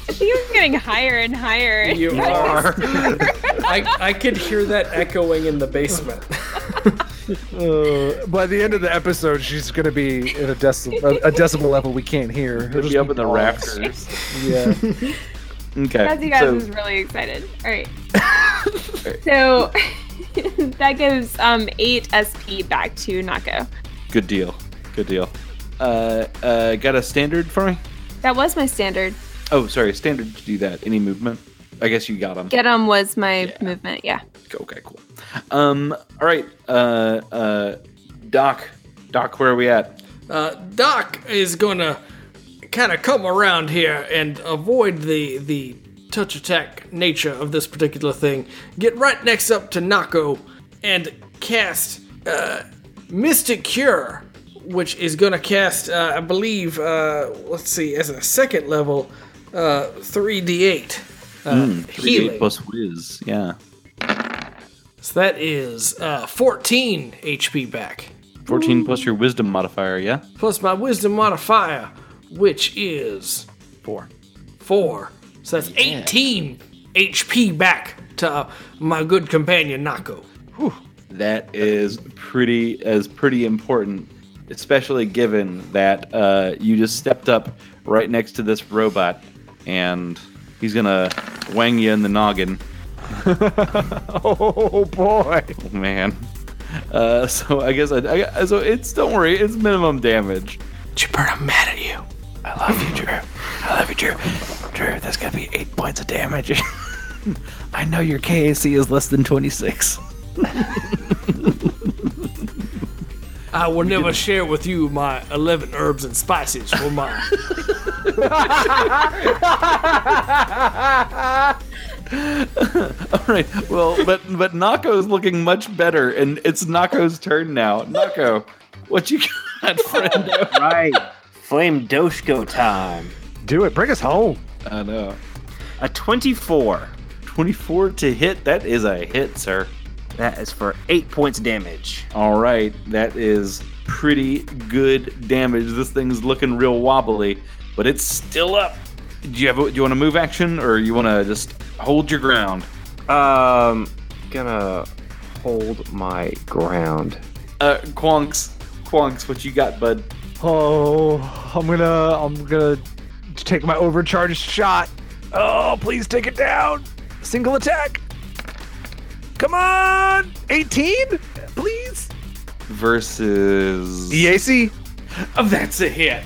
I think I'm getting higher and higher. You are. I, I could hear that echoing in the basement. Uh, by the end of the episode, she's going to be in a, deci- a, a decibel level we can't hear. It'll be up in the rafters. Yeah. Okay. As you guys so- is really excited. All right. so that gives um eight SP back to Nako. Good deal. Good deal. Uh, uh, got a standard for me? That was my standard. Oh, sorry, standard to do that. Any movement? I guess you got them. Get him was my Yeah. movement. Yeah. Okay, cool. Um, all right. Uh, uh, Doc, Doc, where are we at? Uh, Doc is gonna kind of come around here and avoid the the touch attack nature of this particular thing. Get right next up to Nako and cast uh, Mystic Cure, which is gonna cast, uh, I believe, uh, let's see, as a second level, uh, 3d8 uh, Three healing. plus whiz. Yeah. So that is uh, 14 HP back. 14 plus your wisdom modifier, yeah? plus my wisdom modifier, which is Four. four. So that's 18 HP back to uh, my good companion Nako. That is pretty as pretty important, especially given that uh, you just stepped up right next to this robot, and he's gonna wang you in the noggin. Oh boy. Oh, man. Uh, so I guess I, I so it's don't worry, it's minimum damage. Chipper, I'm mad at you. I love you, Drew. I love you, Drew. Drew, that's gonna be eight points of damage. I know your KAC is less than twenty six. I will never share with you my 11 herbs and spices for my. All right. Well, but but Nako's looking much better, and it's Nako's turn now. Nako, what you got, friend? Right. Flame Doshko time. Do it. Bring us home. I know. A 24. Twenty-four to hit. That is a hit, sir. That is for eight points damage. All right, that is pretty good damage. This thing's looking real wobbly, but it's still up. Do you have? A, do you want to move action, or you want to just hold your ground? Um, gonna hold my ground. Uh, Quonks, Quonks, what you got, bud? Oh, I'm gonna, I'm gonna take my overcharged shot. Oh, please take it down. Single attack. Come on, 18, please. Versus. EAC. Oh, that's a hit.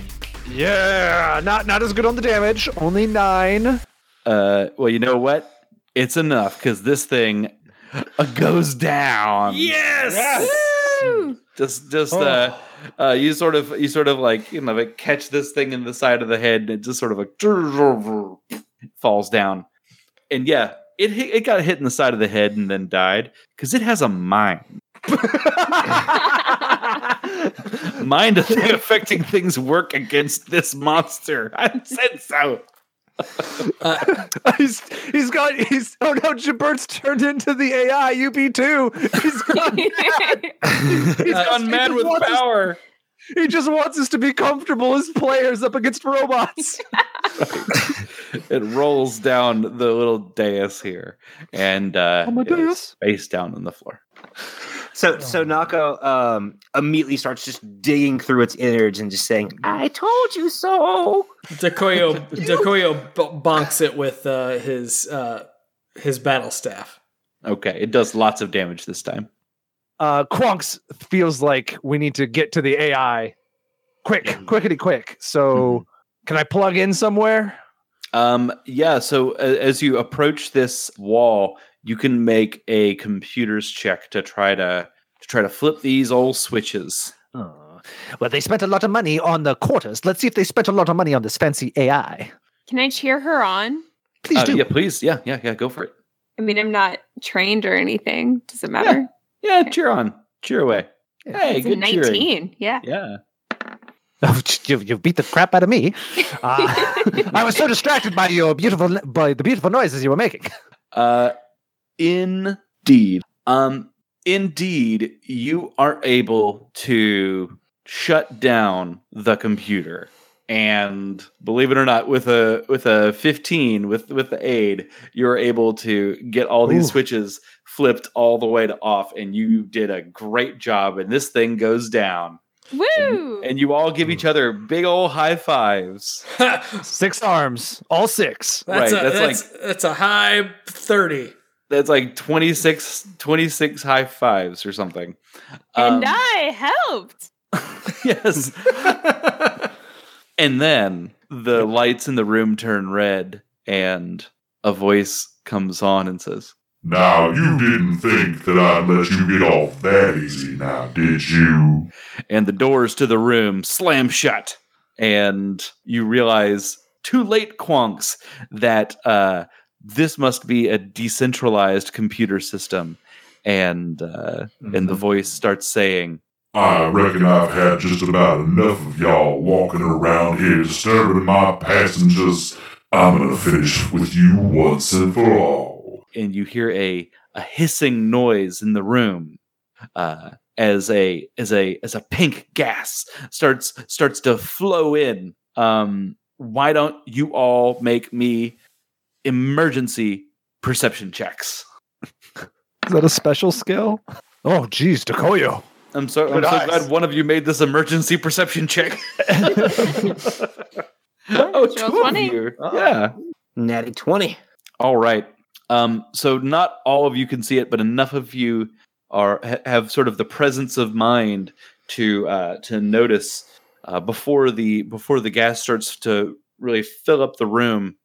Yeah, not not as good on the damage. Only nine. Uh, well, you know what? It's enough because this thing uh, goes down. Yes! Woo! Just, just uh, uh, you sort of, you sort of like, you know, like catch this thing in the side of the head, and it just sort of like falls down. And yeah, it hit, it got hit in the side of the head and then died because it has a mind. mind affecting things work against this monster. I said so. Uh, he's he's got he's oh no, Jabert's turned into the AI UB2. He's gone, he's Uh, gone Gone mad he with just wants us- power. he just wants us to be comfortable as players up against robots. It rolls down the little dais here and uh, Amadeus. face down on the floor. So so Nako um, immediately starts just digging through its innards and just saying, "I told you so." Dekoyo Dekoyo b- bonks it with uh, his uh, his battle staff. Okay, it does lots of damage this time. Uh Quonks feels like we need to get to the AI quick, quickity quick. So can I plug in somewhere? Um, yeah. So a- as you approach this wall, you can make a computer's check to try to to try to flip these old switches. Oh. Well, they spent a lot of money on the quarters. Let's see if they spent a lot of money on this fancy AI. Can I cheer her on? Please Uh, do. yeah, please. Yeah, yeah, yeah. Go for it. I mean, I'm not trained or anything. Does it matter? Yeah, Yeah. cheer on, cheer away. Hey, it's a good cheering. 19. Yeah. Yeah. Oh, you, you beat the crap out of me. Uh, I was so distracted by your beautiful, by the beautiful noises you were making. Uh, indeed. Um, indeed, you are able to shut down the computer. And believe it or not, with a with a 15 with with the aid, you're able to get all these Ooh. switches flipped all the way to off, and you did a great job. And this thing goes down, Woo! and you all give each other big old high fives. Six arms, all six. Right, a, that's that's, that's a high 30. That's like 26, 26 high fives or something. and Um, I helped. yes. and then the lights in the room turn red, and a voice comes on and says, Now, you didn't think that I'd let you get off that easy now, did you? and the doors to the room slam shut. And you realize, too late, Quonks, that uh, this must be a decentralized computer system. And uh, and the voice starts saying, I reckon I've had just about enough of y'all walking around here disturbing my passengers. I'm gonna finish with you once and for all. and you hear a a hissing noise in the room uh, as a as a as a pink gas starts starts to flow in. Um, why don't you all make me emergency perception checks? Is that a special skill? Oh, geez, Dekoyo. I'm so I'm Good so glad one of you made this emergency perception check. oh, two of 20. you. Yeah. Natty twenty. All right. Um, so not all of you can see it, but enough of you are ha- have sort of the presence of mind to uh, to notice uh, before the before the gas starts to really fill up the room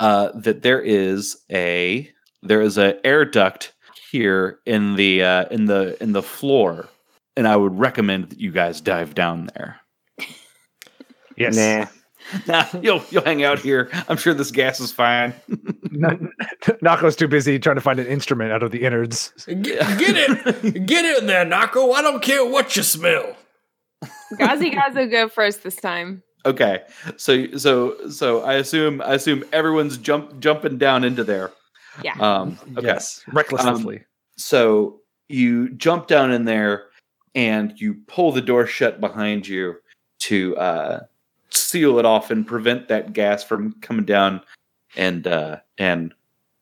uh, that there is a there is a air duct here in the uh, in the in the floor, and I would recommend that you guys dive down there. Yes. Nah. Nah, you'll you'll hang out here. I'm sure this gas is fine. Nako's too busy trying to find an instrument out of the innards. Get, get it. Get in there, Nako. I don't care what you smell. Gazi Gazo go first this time. Okay, so so so I assume I assume everyone's jump jumping down into there. Yeah. Um, okay, Yes. Recklessly. so you jump down in there and you pull the door shut behind you to uh, seal it off and prevent that gas from coming down and uh, and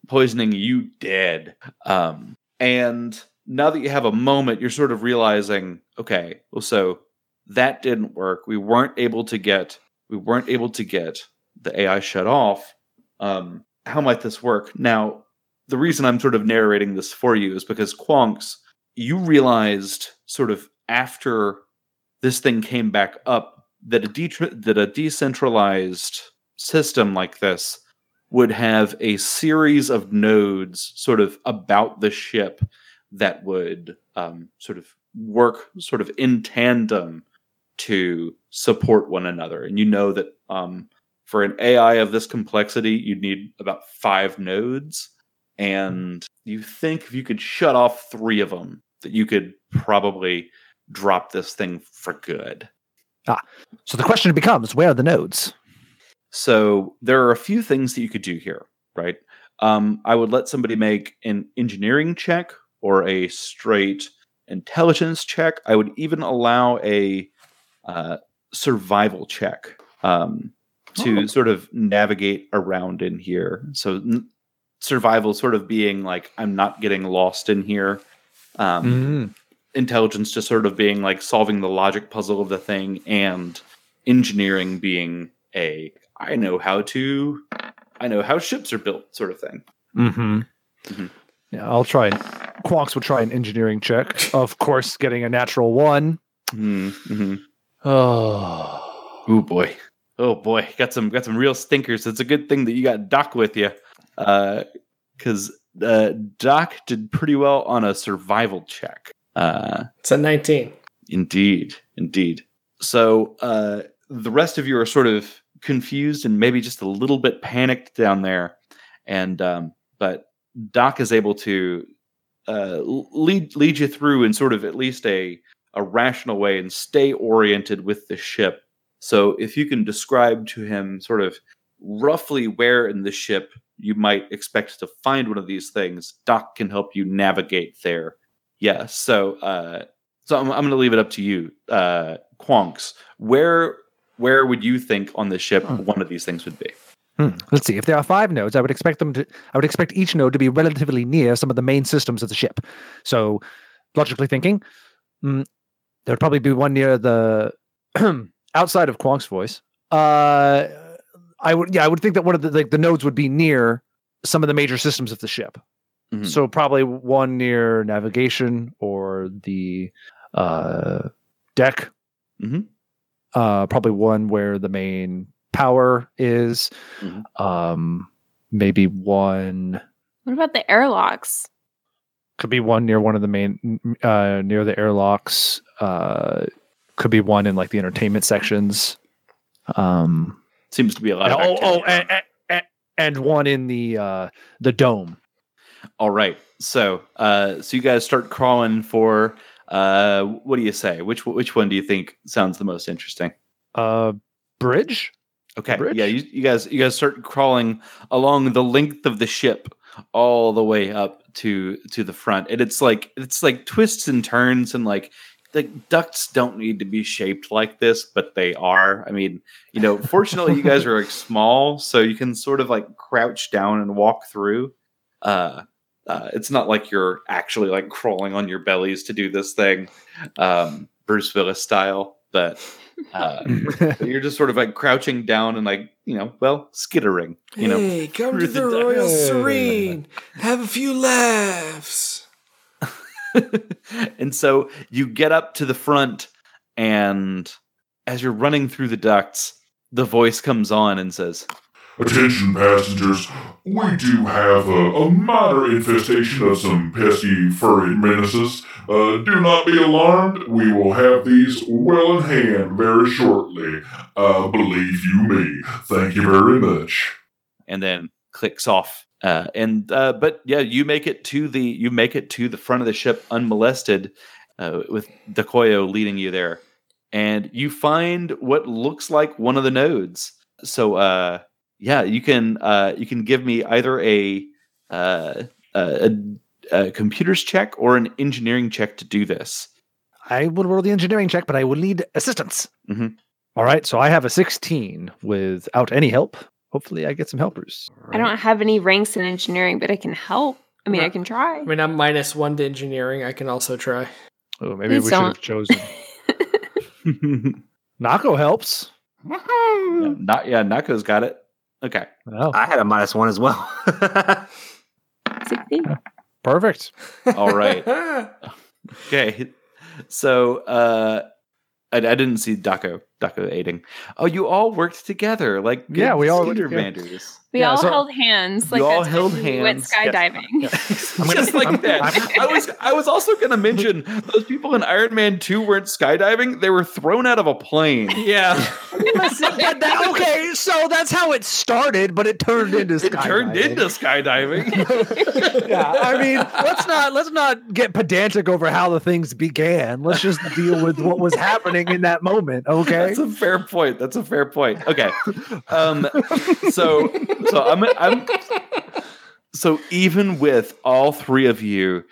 poisoning you dead. Um, and now that you have a moment, you're sort of realizing, okay, well, so that didn't work. We weren't able to get we weren't able to get the AI shut off. Um, how might this work? Now, the reason I'm sort of narrating this for you is because Quonks, you realized sort of after this thing came back up that a that a decentralized system like this would have a series of nodes sort of about the ship that would um, sort of work sort of in tandem to support one another. And you know that um, for an AI of this complexity, you'd need about five nodes. And you think if you could shut off three of them, that you could probably drop this thing for good. Ah, So the question becomes, where are the nodes? So there are a few things that you could do here, right? Um, I would let somebody make an engineering check or a straight intelligence check. I would even allow a uh, survival check um, to Oh. sort of navigate around in here. So n- survival sort of being like I'm not getting lost in here. Um, Mm. Intelligence just sort of being like solving the logic puzzle of the thing, and engineering being a I know how to I know how ships are built sort of thing. Mm-hmm. Mhm. Yeah, I'll try. Quonks will try an engineering check. Of course, getting a natural one. Mm-hmm. Oh. Oh boy. Oh boy. Got some got some real stinkers. It's a good thing that you got Doc with you. Uh cuz uh Doc did pretty well on a survival check. Uh It's a 19. indeed. Indeed. So uh the rest of you are sort of confused and maybe just a little bit panicked down there. And um but Doc is able to uh lead lead you through in sort of at least a a rational way and stay oriented with the ship. So if you can describe to him sort of roughly where in the ship you might expect to find one of these things, Doc can help you navigate there. Yeah. So uh so I'm, I'm going to leave it up to you, uh, Quonks. Where where would you think on the ship one of these things would be? Hmm. Let's see. If there are five nodes, I would expect them to. I would expect each node to be relatively near some of the main systems of the ship. So, logically thinking, there would probably be one near the outside of Quonk's voice. Uh, I would. Yeah, I would think that one of the like the nodes would be near some of the major systems of the ship. Mhm. So probably one near navigation or the uh, deck. Mhm. Uh, probably one where the main power is. Mhm. Um, maybe one What about the airlocks? Could be one near one of the main uh, near the airlocks. Uh, could be one in like the entertainment sections. Um, Seems to be a lot of oh, oh, and, and, and one in the uh, the dome. All right. So, uh, so you guys start crawling for. Uh, what do you say? Which which one do you think sounds the most interesting? Uh, bridge. Okay. bridge? Yeah. You, you guys you guys start crawling along the length of the ship all the way up to to the front, and it's like it's like twists and turns and like. The ducts don't need to be shaped like this, but they are. I mean, you know, fortunately, you guys are like small, so you can sort of like crouch down and walk through. Uh, uh, it's not like you're actually like crawling on your bellies to do this thing, um, Bruce Willis style, but uh, you're just sort of like crouching down and like you know, well, skittering. You know, hey, come to the the duct. Royal Serene. Have a few laughs. and so you get up to the front, and as you're running through the ducts, the voice comes on and says, Attention passengers, we do have a, a moderate infestation of some pesky furry menaces. Uh, do not be alarmed, we will have these well in hand very shortly. Uh, believe you me. Thank you very much. and then clicks off. Uh, and uh, but yeah, you make it to the you make it to the front of the ship unmolested, uh, with Dekoyo leading you there, and you find what looks like one of the nodes. So uh, yeah, you can uh, you can give me either a uh, a, a computers check or an engineering check to do this. I would roll the engineering check, but I would need assistance. Mhm. All right, so I have a 16 without any help. Hopefully, I get some helpers. I don't have any ranks in engineering, but I can help. I mean, I can try. I mean, I'm minus one to engineering. I can also try. Oh, maybe Please we should have chosen. Nako helps. Not yeah, Nako's got it. Okay. Well, I had a minus one as well. 16. perfect. All right. Okay. So uh I, I didn't see Daco Daco aiding. Oh, you all worked together like Yeah, we all worked skater together. banders. We Yeah, all so- held hands like You all that's held when we went hands. skydiving. Just like that. I was I was also gonna mention those people in Iron Man 2 weren't skydiving, they were thrown out of a plane. Yeah. But that- okay, so that's how it started, but it turned into skydiving. It turned into skydiving. yeah, I mean, let's not let's not get pedantic over how the things began. Let's just deal with what was happening in that moment. Okay. That's a fair point. That's a fair point. Okay. Um so so I'm I'm so even with all three of you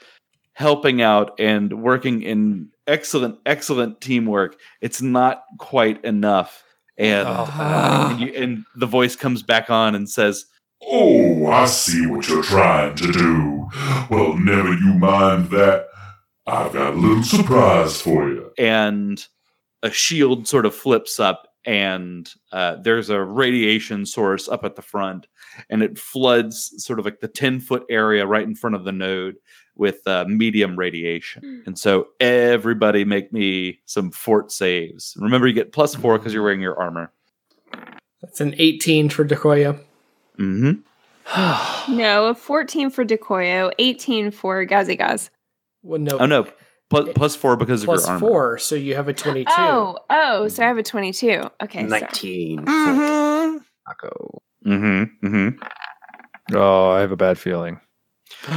helping out and working in excellent excellent teamwork, it's not quite enough. And oh. and, you, and the voice comes back on and says, Oh, I see what you're trying to do. Well, never you mind that. I've got a little surprise for you. and a shield sort of flips up and uh, there's a radiation source up at the front and it floods sort of like the 10 foot area right in front of the node with uh, medium radiation and so everybody make me some fort saves remember you get plus four because you're wearing your armor That's an 18 for Dekoyo. mm-hmm. no, a 14 for Dekoyo, 18 for Gazi Gaz. Well, no. oh no plus, plus four because Plus of your armor four, so you have a 22. Oh, oh, so I have a 22. Okay. so- 19. mm-hmm. Taco. Mm-hmm. Mm-hmm. Oh, I have a bad feeling.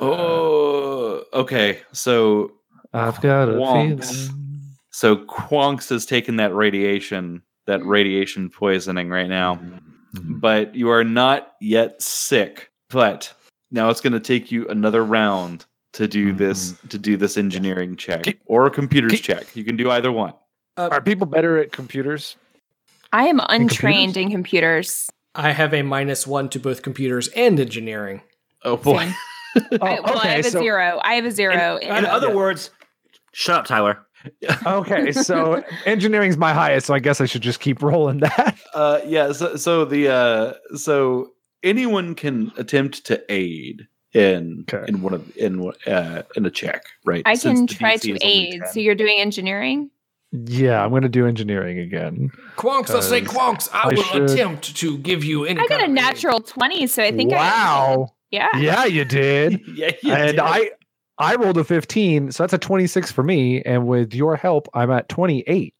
oh okay so I've got a Quonks. feeling. So Quonks has taken that radiation, that radiation poisoning right now, but you are not yet sick. But now it's going to take you another round to do this to do this engineering check Keep- or a computers keep- check. You can do either one. Are people better at computers? I am untrained in computers. I have a minus one to both computers and engineering. Oh boy. Same. Oh, I, well, I have a zero. I have a zero. In, in other words, shut up, Tyler. okay, so engineering's my highest, so I guess I should just keep rolling that. Uh, yeah. So, so the uh, so anyone can attempt to aid in Okay. in one of in uh, in a check, right? I Since can try DC to aid. So you're doing engineering? Yeah, I'm going to do engineering again. Quonks, I say Quonks, I, I will should- attempt to give you any I got a of aid. natural 20, so I think I. wow. Yeah. Yeah, you did. yeah, you and did. I I rolled a 15, so that's a 26 for me. And with your help, I'm at 28.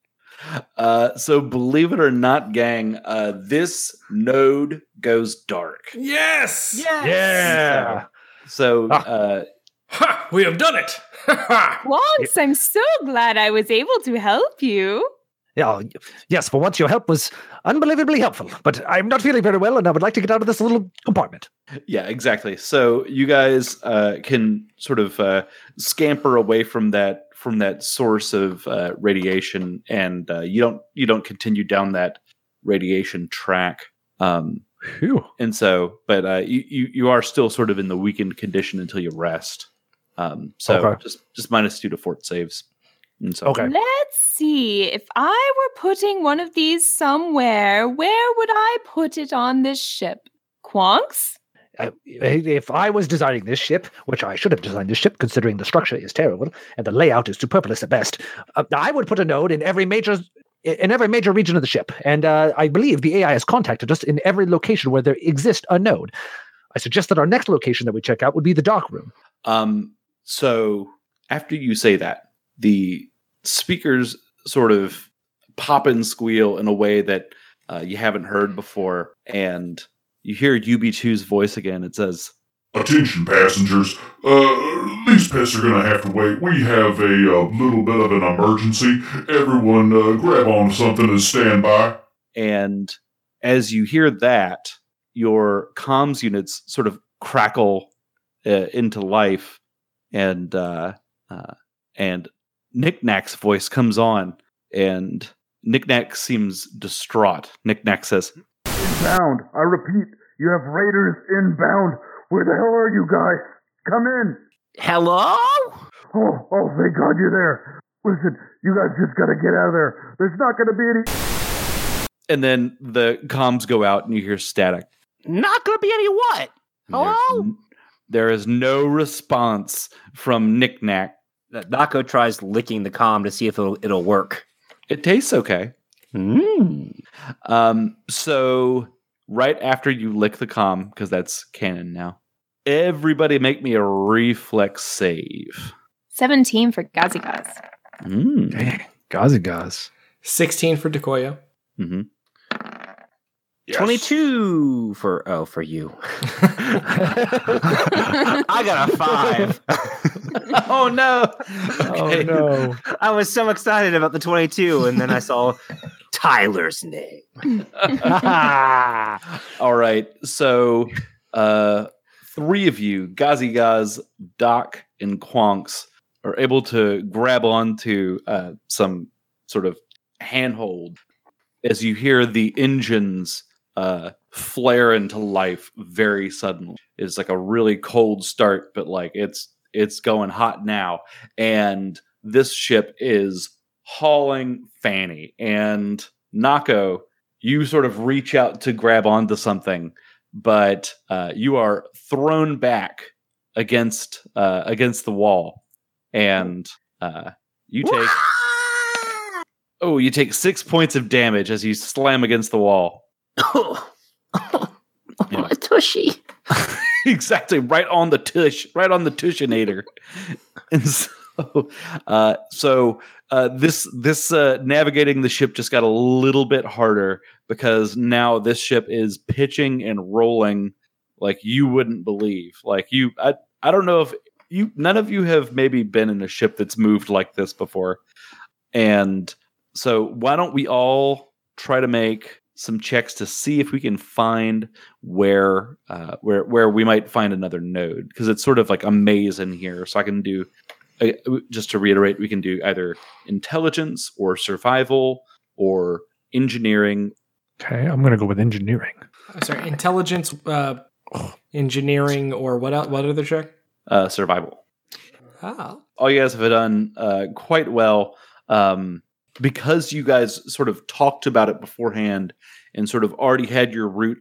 Uh, so believe it or not, gang, uh, this node goes dark. Yes! Yeah. So Ah. uh, Ha! We have done it! Ha ha! Quonks, I'm so glad I was able to help you. Yeah. Yes, for once your help was unbelievably helpful. But I'm not feeling very well, and I would like to get out of this little compartment. yeah, exactly. So you guys uh, can sort of uh, scamper away from that from that source of uh, radiation, and uh, you don't you don't continue down that radiation track. Um, Phew. and so, but uh, you, you you are still sort of in the weakened condition until you rest. Um, so Okay. just just minus two to fort saves. And so, Okay. Let's see. If I were putting one of these somewhere, where would I put it on this ship? Quonks? Uh, if I was designing this ship, which I should have designed this ship, considering the structure is terrible and the layout is superfluous at best, uh, I would put a node in every major in every major region of the ship. And uh, I believe the AI has contacted us in every location where there exists a node. I suggest that our next location that we check out would be the dock room. Um, so after you say that, the speakers sort of pop and squeal in a way that uh, you haven't heard before, and you hear UB2's voice again. It says, Attention, passengers. Uh, these pets are gonna have to wait. We have a, uh little bit of an emergency. Everyone, uh, grab on to something and stand by. and as you hear that, your comms units sort of crackle uh, into life, and uh, uh, and Knick Knack's voice comes on, and Knick Knack seems distraught. Knick Knack says, Inbound. I repeat, you have raiders inbound. Where the hell are you guys? Come in. Hello? Oh, oh, thank God you're there. Listen, you guys just gotta get out of there. There's not gonna be any. and then the comms go out, and you hear static. Not gonna be any what? And there's Hello? n- There is no response from Knick Knack. Nako tries licking the comm to see if it'll, it'll work. It tastes okay. Mm. Um, so right after you lick the com, because that's canon now. Everybody, make me a reflex save. 17 for Gazi Gaz. Mm. Dang, Gazi Gaz. 16 for Dekoyo. hmm 22 for oh for you. I got a five. oh no! Oh no. I was so excited about the 22, and then I saw Tyler's name. All right. So, uh, three of you, Gazi Gaz, Doc, and Quonks, are able to grab onto uh, some sort of handhold as you hear the engines uh, flare into life very suddenly. It's like a really cold start, but like it's it's going hot now, and this ship is hauling Fanny and Nako. You sort of reach out to grab onto something, but uh, you are thrown back against uh, against the wall, and uh, you take oh you take six points of damage as you slam against the wall. Oh, Yeah. my tushy. exactly right on the tush right on the tushinator uh so uh this this uh navigating the ship just got a little bit harder because now this ship is pitching and rolling like you wouldn't believe like you i i don't know if you none of you have maybe been in a ship that's moved like this before and so why don't we all try to make some checks to see if we can find where uh, where where we might find another node because it's sort of like a maze in here. So I can do just to reiterate, we can do either intelligence or survival or engineering. Okay, I'm gonna go with engineering. I'm sorry, intelligence, uh, engineering, or what? el- What other check? Uh, survival. Ah, all you guys have done uh, quite well um, because you guys sort of talked about it beforehand and sort of already had your route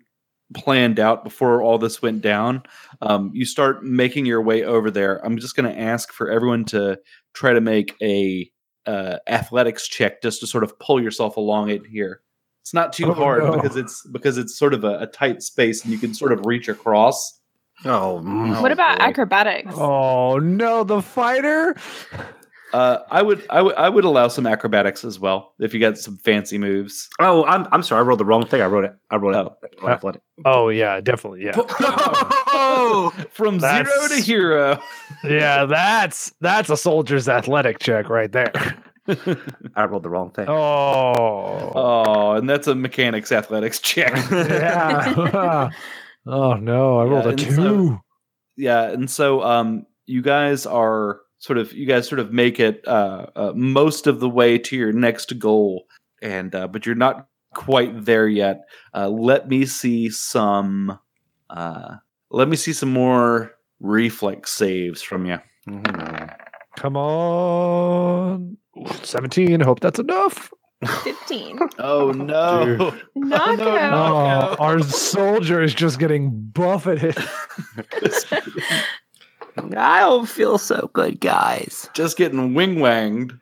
planned out before all this went down. Um, you start making your way over there. I'm just going to ask for everyone to try to make a uh, athletics check just to sort of pull yourself along it here. It's not too Oh, hard no. because it's because it's sort of a, a tight space and you can sort of reach across. Oh, what about boy. acrobatics? Oh no, the fighter. Uh, I would I would I would allow some acrobatics as well if you got some fancy moves. Oh, I'm, I'm sorry. I wrote the wrong thing. I wrote it. I wrote Oh. it. Athletic. Oh yeah, definitely. Yeah. Oh, From zero to hero. yeah, that's that's a soldier's athletic check right there. I rolled the wrong thing. Oh. Oh, and that's a mechanics athletics check. Yeah. oh no, I Yeah, rolled a two. so- yeah, and so um, you guys are sort of you guys sort of make it uh, uh, most of the way to your next goal, and uh, but you're not quite there yet. Uh, let me see some. Uh, let me see some more reflex saves from you. Mhm. Come on. 17. Hope that's enough. 15. Oh no! no, no! Oh, our soldier is just getting buffeted. I don't feel so good, guys. Just getting wing wanged.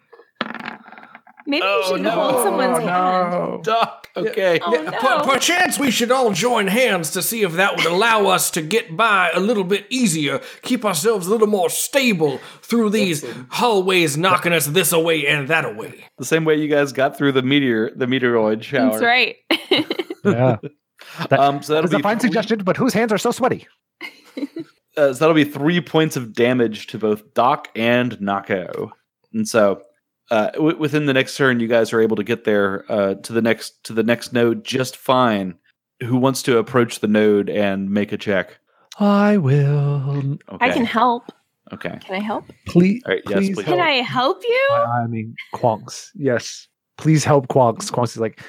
Maybe Oh, you should no. hold someone's hand. no. Duck. Okay. Oh, no. per- perchance we should all join hands to see if that would allow us to get by a little bit easier, keep ourselves a little more stable through these hallways knocking us this away and that away. The same way you guys got through the meteor, the meteoroid shower. That's right. Yeah. That- Um, so that'll That's a fine three- suggestion, but whose hands are so sweaty? uh, so that'll be three points of damage to both Doc and Nako. And so, uh, w- within the next turn, you guys are able to get there uh, to the next to the next node just fine. Who wants to approach the node and make a check? I will. Okay. I can help. Okay. Can I help? Please. All right. Yes, please please. Can I help you? I, I mean, Quonks. Yes. Please help Quonks. Quonks is like,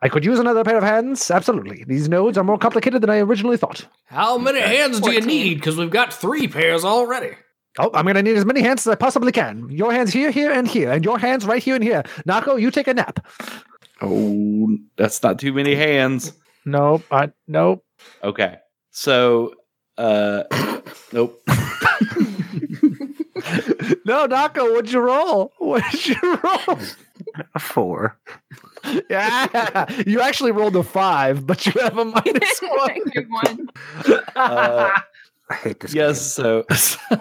I could use another pair of hands. Absolutely. These nodes are more complicated than I originally thought. How many Okay. hands do you need? Because we've got three pairs already. Oh, I'm going to need as many hands as I possibly can. Your hands here, here, and here, and your hands right here and here. Nako, you take a nap. Oh, that's not too many hands. Nope. I, nope. Okay. So, uh, nope. no, Nako, what'd you roll? What'd you roll? A four. Yeah, you actually rolled a five, but you have a minus one. One. Uh, I hate this. yes. So, So,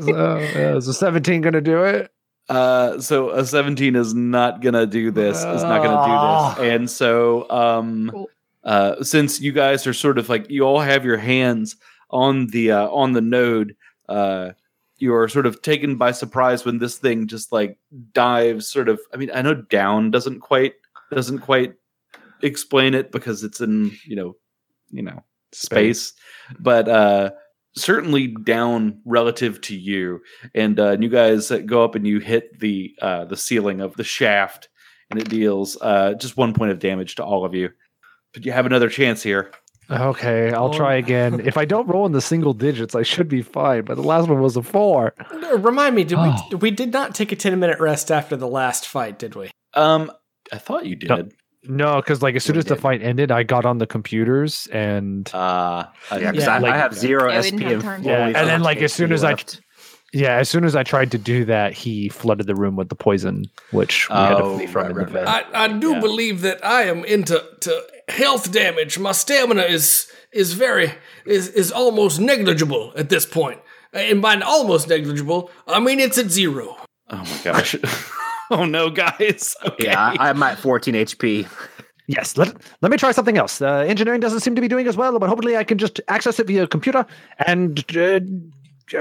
yeah, is a seventeen going to do it? uh, so a 17 is not gonna do this. Is not gonna do this. And so, um, Cool. uh, since you guys are sort of like you all have your hands on the uh, on the node, uh, you are sort of taken by surprise when this thing just like dives. Sort of. I mean, I know down doesn't quite doesn't quite explain it because it's in you know you know space, but uh certainly down relative to you and uh, you guys uh, go up and you hit the uh, the ceiling of the shaft, and it deals uh, just one point of damage to all of you. But you have another chance here. Okay, I'll try again. If I don't roll in the single digits, I should be fine. But the last one was a four. Remind me, did Oh. we we did not take a ten minute rest after the last fight, did we? Um, I thought you did. No, because like as soon We as the fight ended, I got on the computers and Uh, Yeah, because Yeah, I, like- I have zero Yeah, SP have and Yeah, and then, like, as soon HP as I- left. yeah, as soon as I tried to do that, he flooded the room with the poison, which we had to Oh, flee from right, in the right, bed. right. I, I do Yeah. believe that I am into to health damage. My stamina is is very is is almost negligible at this point. And by almost negligible, I mean it's at zero. oh my gosh. oh no, guys. Okay. Yeah, I, I'm at 14 HP. Yes, let, let me try something else. Uh, engineering doesn't seem to be doing as well, but hopefully I can just access it via computer and uh,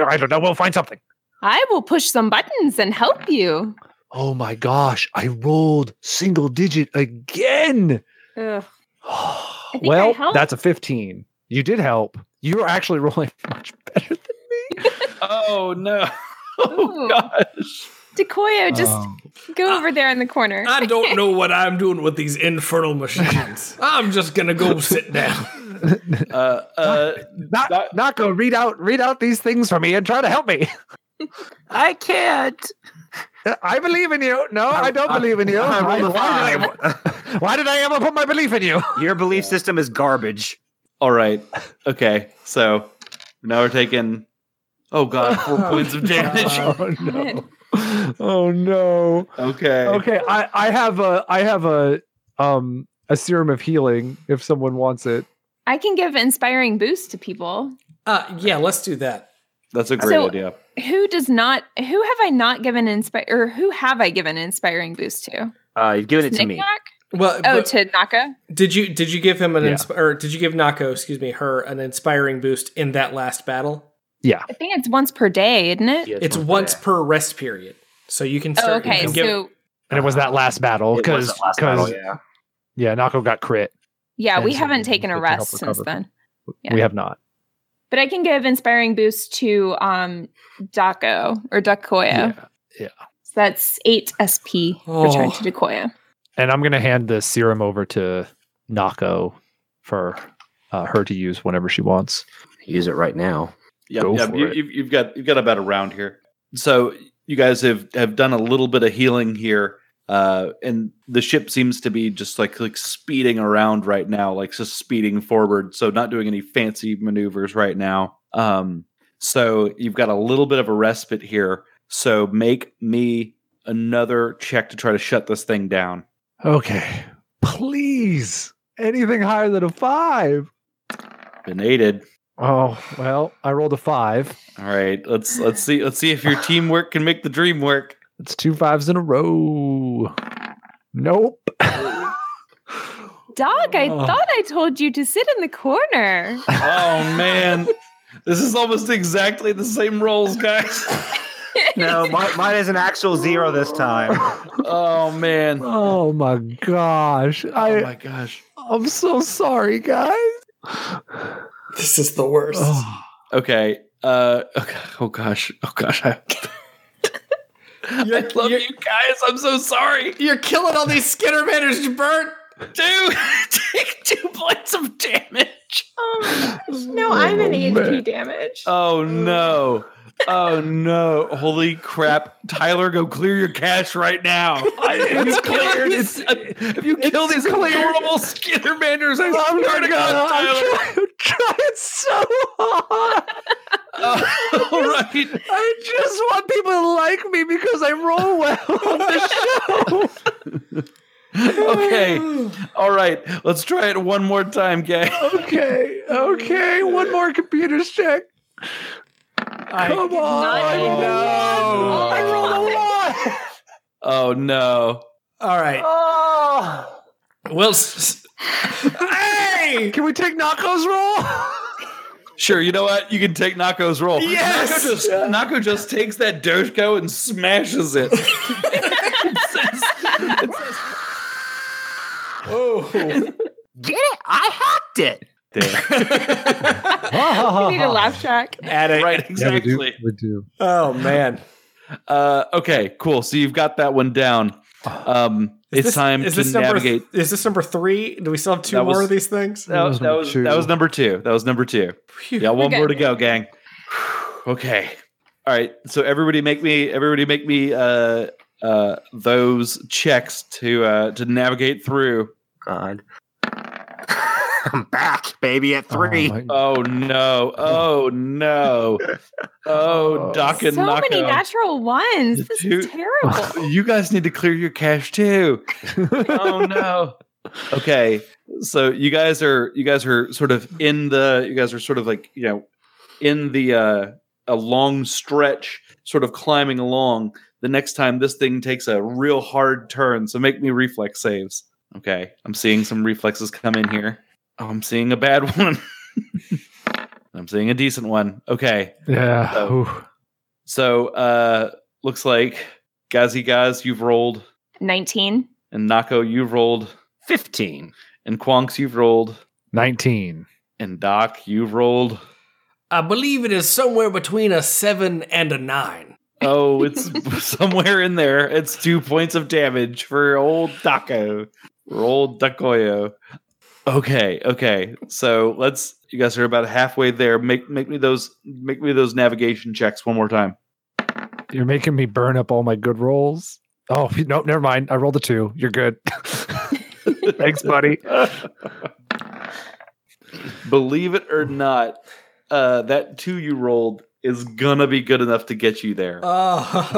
I don't know, we'll find something. I will push some buttons and help you. Oh my gosh, I rolled single digit again. Ugh. I well, helped. that's a 15. You did help. You were actually rolling much better than me. oh no. Oh Ooh. gosh. Dekoyo, just Oh. go over there in the corner. I don't know what I'm doing with these infernal machines. I'm just gonna go sit down. Uh, uh, Not, That- Nako, read out read out these things for me and try to help me. I can't. I believe in you. No, I, don't believe in you. I Why, why did. I, why did I ever put my belief in you? Your belief system is garbage. all right. Okay. So now we're taking. Oh god, four points of damage. Oh no. Oh no. Okay. Okay, I, I have a I have a um a serum of healing if someone wants it. I can give inspiring boost to people. Uh yeah, let's do that. That's a great So- idea. Who does not? Who have I not given inspire? Or who have I given inspiring boost to? Uh, you've given it to me. Knick-knack? Well, Oh, to Nako. did you did you give him an Yeah. insp- or did you give Nako, excuse me, her an inspiring boost in that last battle? Yeah. I think it's once per day, isn't it? Yeah, It's one once per per rest period. So you can Oh, start you okay. can give- So And it was that last battle day. It was because the last battle, because yeah. yeah, Nako got crit. yeah, we so haven't taken a get to help rest since then. Yeah. We have not. But I can give inspiring boost to um Dako or Dekoyo. Yeah. So that's eight SP Oh. returned to Dekoyo. And I'm gonna hand the serum over to Nako for uh, her to use whenever she wants. Use it right now. Yeah, Go yeah. You, you've, you've got you've got about a round here. So you guys have have done a little bit of healing here, uh, and the ship seems to be just like like speeding around right now, like just speeding forward. So not doing any fancy maneuvers right now. Um, so you've got a little bit of a respite here. So make me another check to try to shut this thing down. Okay. Please. Anything higher than a five. Been aided. Oh, well, I rolled a five. All right, let's let's see let's see if your teamwork can make the dream work. It's two fives in a row. Nope. Dog, I Oh. thought I told you to sit in the corner. Oh man, this is almost exactly the same rolls, guys. No, mine, mine is an actual zero this time. Oh man. Oh my gosh. Oh I my gosh. I'm so sorry, guys. This is the worst. Oh, Okay. Uh. Okay. Oh gosh. Oh gosh. I, I love you're- guys. I'm so sorry. You're killing all these Skittermanders, Bert. Dude, take two points of damage. Oh. No, I'm in Oh, HP man. damage. Oh no. Oh no. Holy crap. Tyler, go clear your cache right now. it's cleared. It's, if uh, you kill these horrible Skittermanders, I I'm swear not to God, gonna. Tyler. I'm trying, I'm trying so hard. Oh, all right. I just want people to like me because I roll well on the show. okay. All right. Let's try it one more time, gang. okay, okay. One more computers check. Come on. I rolled a oh. one. Oh no. All right. Oh. Well, s- s- hey! Can we take Nako's roll? Sure, you know what? You can take Nako's roll. Yes! Nako just, Nako just takes that Doshko and smashes it. Oh, Get it? I hacked it. We need a laugh track. at it. right, exactly. we do. Oh man. Uh, okay, cool. So you've got that one down. Um, it's this- time is to this number, navigate. Is this number three? Do we still have two That more was- of these things? That, was that was that was number two. That was number two. Yeah, one more to go, gang. okay. All right. So everybody make me everybody make me uh uh those checks to uh to navigate through. God. I'm back, baby, at three. Oh, my- Oh no. Oh no. Oh Doc and so Nako. many natural ones. This Two- is terrible. You guys need to clear your cache too. oh no. Okay. So you guys are you guys are sort of in the you guys are sort of like, you know, in the uh a long stretch sort of climbing along. The next time this thing takes a real hard turn, so make me reflex saves. Okay. I'm seeing some reflexes come in here. Oh, I'm seeing a bad one. I'm seeing a decent one. Okay. yeah. So- So uh looks like Gazi Gaz, you've rolled, 19. and Nako, you've rolled, 15. and Quonks, you've rolled, 19. and Doc, you've rolled. I believe it is somewhere between a seven and a nine. Oh, it's somewhere in there. It's two points of damage for old Daco. For old Dekoyo. Okay, okay. So let's you guys are about halfway there. Make make me those make me those navigation checks one more time. You're making me burn up all my good rolls. Oh, nope, never mind. I rolled a two. You're good. Thanks, buddy. Believe it or not, uh, that two you rolled is gonna be good enough to get you there. Oh,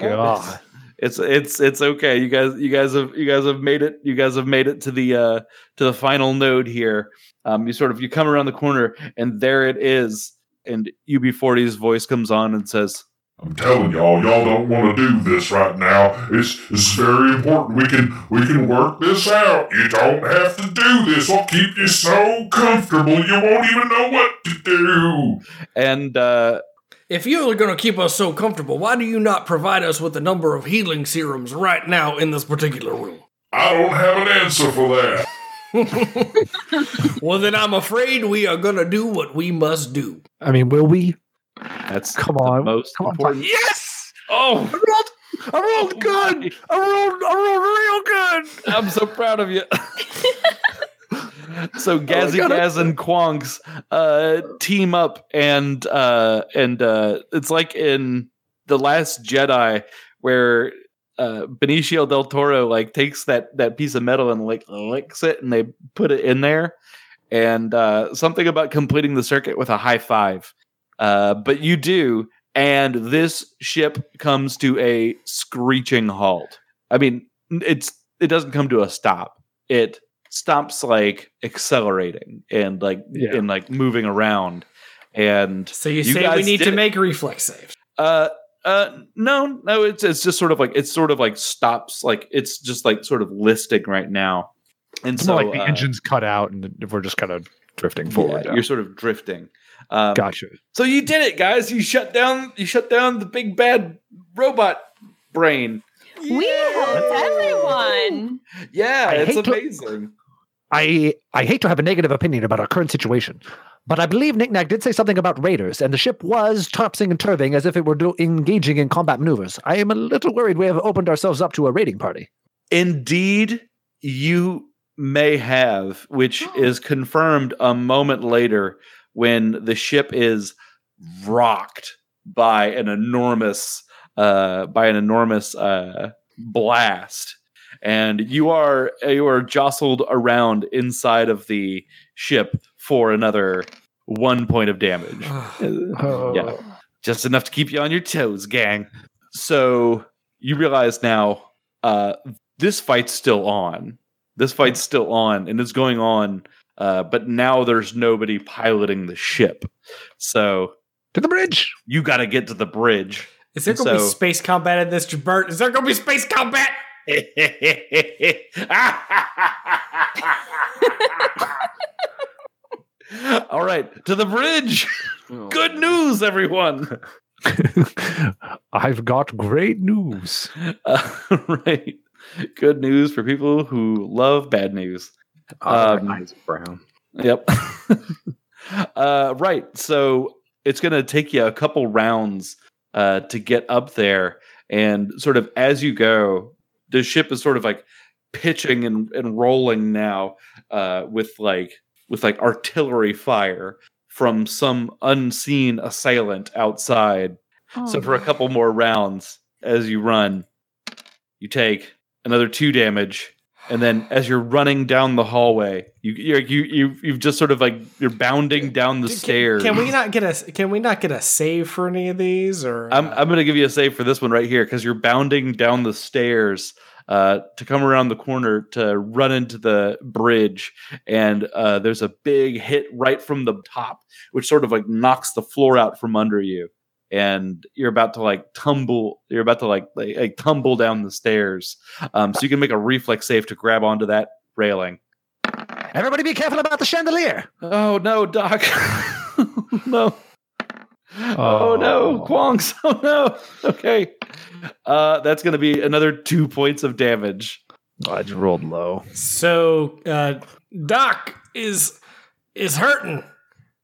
God. It's it's it's okay. You guys you guys have you guys have made it. You guys have made it to the uh to the final node here. Um you sort of you come around the corner and there it is. And UB40's voice comes on and says, I'm telling y'all, y'all don't want to do this right now. It's, it's very important. We can we can work this out. You don't have to do this. I'll keep you so comfortable you won't even know what to do. and uh if you're going to keep us so comfortable, why do you not provide us with a number of healing serums right now in this particular room? I don't have an answer for that. Well, then I'm afraid we are going to do what we must do. I mean, will we? that's Come the on. most Come on, important. Yes! Oh, I rolled, I rolled good. I rolled, I rolled real good. I'm so proud of you. so Gazzy God, Gaz and Quonks uh, team up and uh, and uh, it's like in the Last Jedi where uh, Benicio del Toro like takes that that piece of metal and like licks it and they put it in there and uh, something about completing the circuit with a high five. Uh, but you do, and this ship comes to a screeching halt. I mean, it's it doesn't come to a stop. It stops like accelerating and like Yeah. and like moving around. And So you, You say we need did to make reflex saves. uh uh no no it's it's just sort of like it's sort of like stops like it's just like sort of listing right now. And It's so like the uh, engine's cut out and we're just kind of drifting yeah, forward. you're sort of drifting. Um, Gotcha. So you did it, guys. You shut down. You shut down the big bad robot brain. We helped everyone. Yeah, I it's hate to- amazing. I I hate to have a negative opinion about our current situation, but I believe Knick Knack did say something about raiders, and the ship was tossing and turving as if it were do- engaging in combat maneuvers. I am a little worried we have opened ourselves up to a raiding party. Indeed, you may have, which is confirmed a moment later when the ship is rocked by an enormous uh by an enormous uh blast and you are you are jostled around inside of the ship for another one point of damage yeah just enough to keep you on your toes gang so you realize now uh this fight's still on. This fight's still on, and it's going on. Uh, but now there's nobody piloting the ship, so To the bridge. you got to get to the bridge. Is there gonna be space combat in this, Jabert? Is there gonna be space combat? All right, to the bridge. Good news, everyone. I've got great news. Uh, right. Good news for people who love bad news. Um, Eyes brown. Yep. uh, right. So it's going to take you a couple rounds uh, to get up there. And sort of as you go, the ship is sort of like pitching and, and rolling now uh, with like with like artillery fire from some unseen assailant outside. So for a couple more rounds as you run, you take another two damage, and then as you're running down the hallway, you you're, you you you've just sort of like you're bounding down the Can- stairs. Can we not get a Can we not get a save for any of these? Or I'm uh, I'm gonna give you a save for this one right here because you're bounding down the stairs uh, to come around the corner to run into the bridge, and uh, there's a big hit right from the top, which sort of like knocks the floor out from under you, and you're about to like tumble. You're about to like like, like tumble down the stairs. Um, so you can make a reflex save to grab onto that railing. Everybody be careful about the chandelier. Oh no, Doc! no. Oh. no, Oh. Quonks! Oh no. Okay. Uh, that's gonna be another two points of damage. oh, I just rolled low. so uh, Doc is is hurting.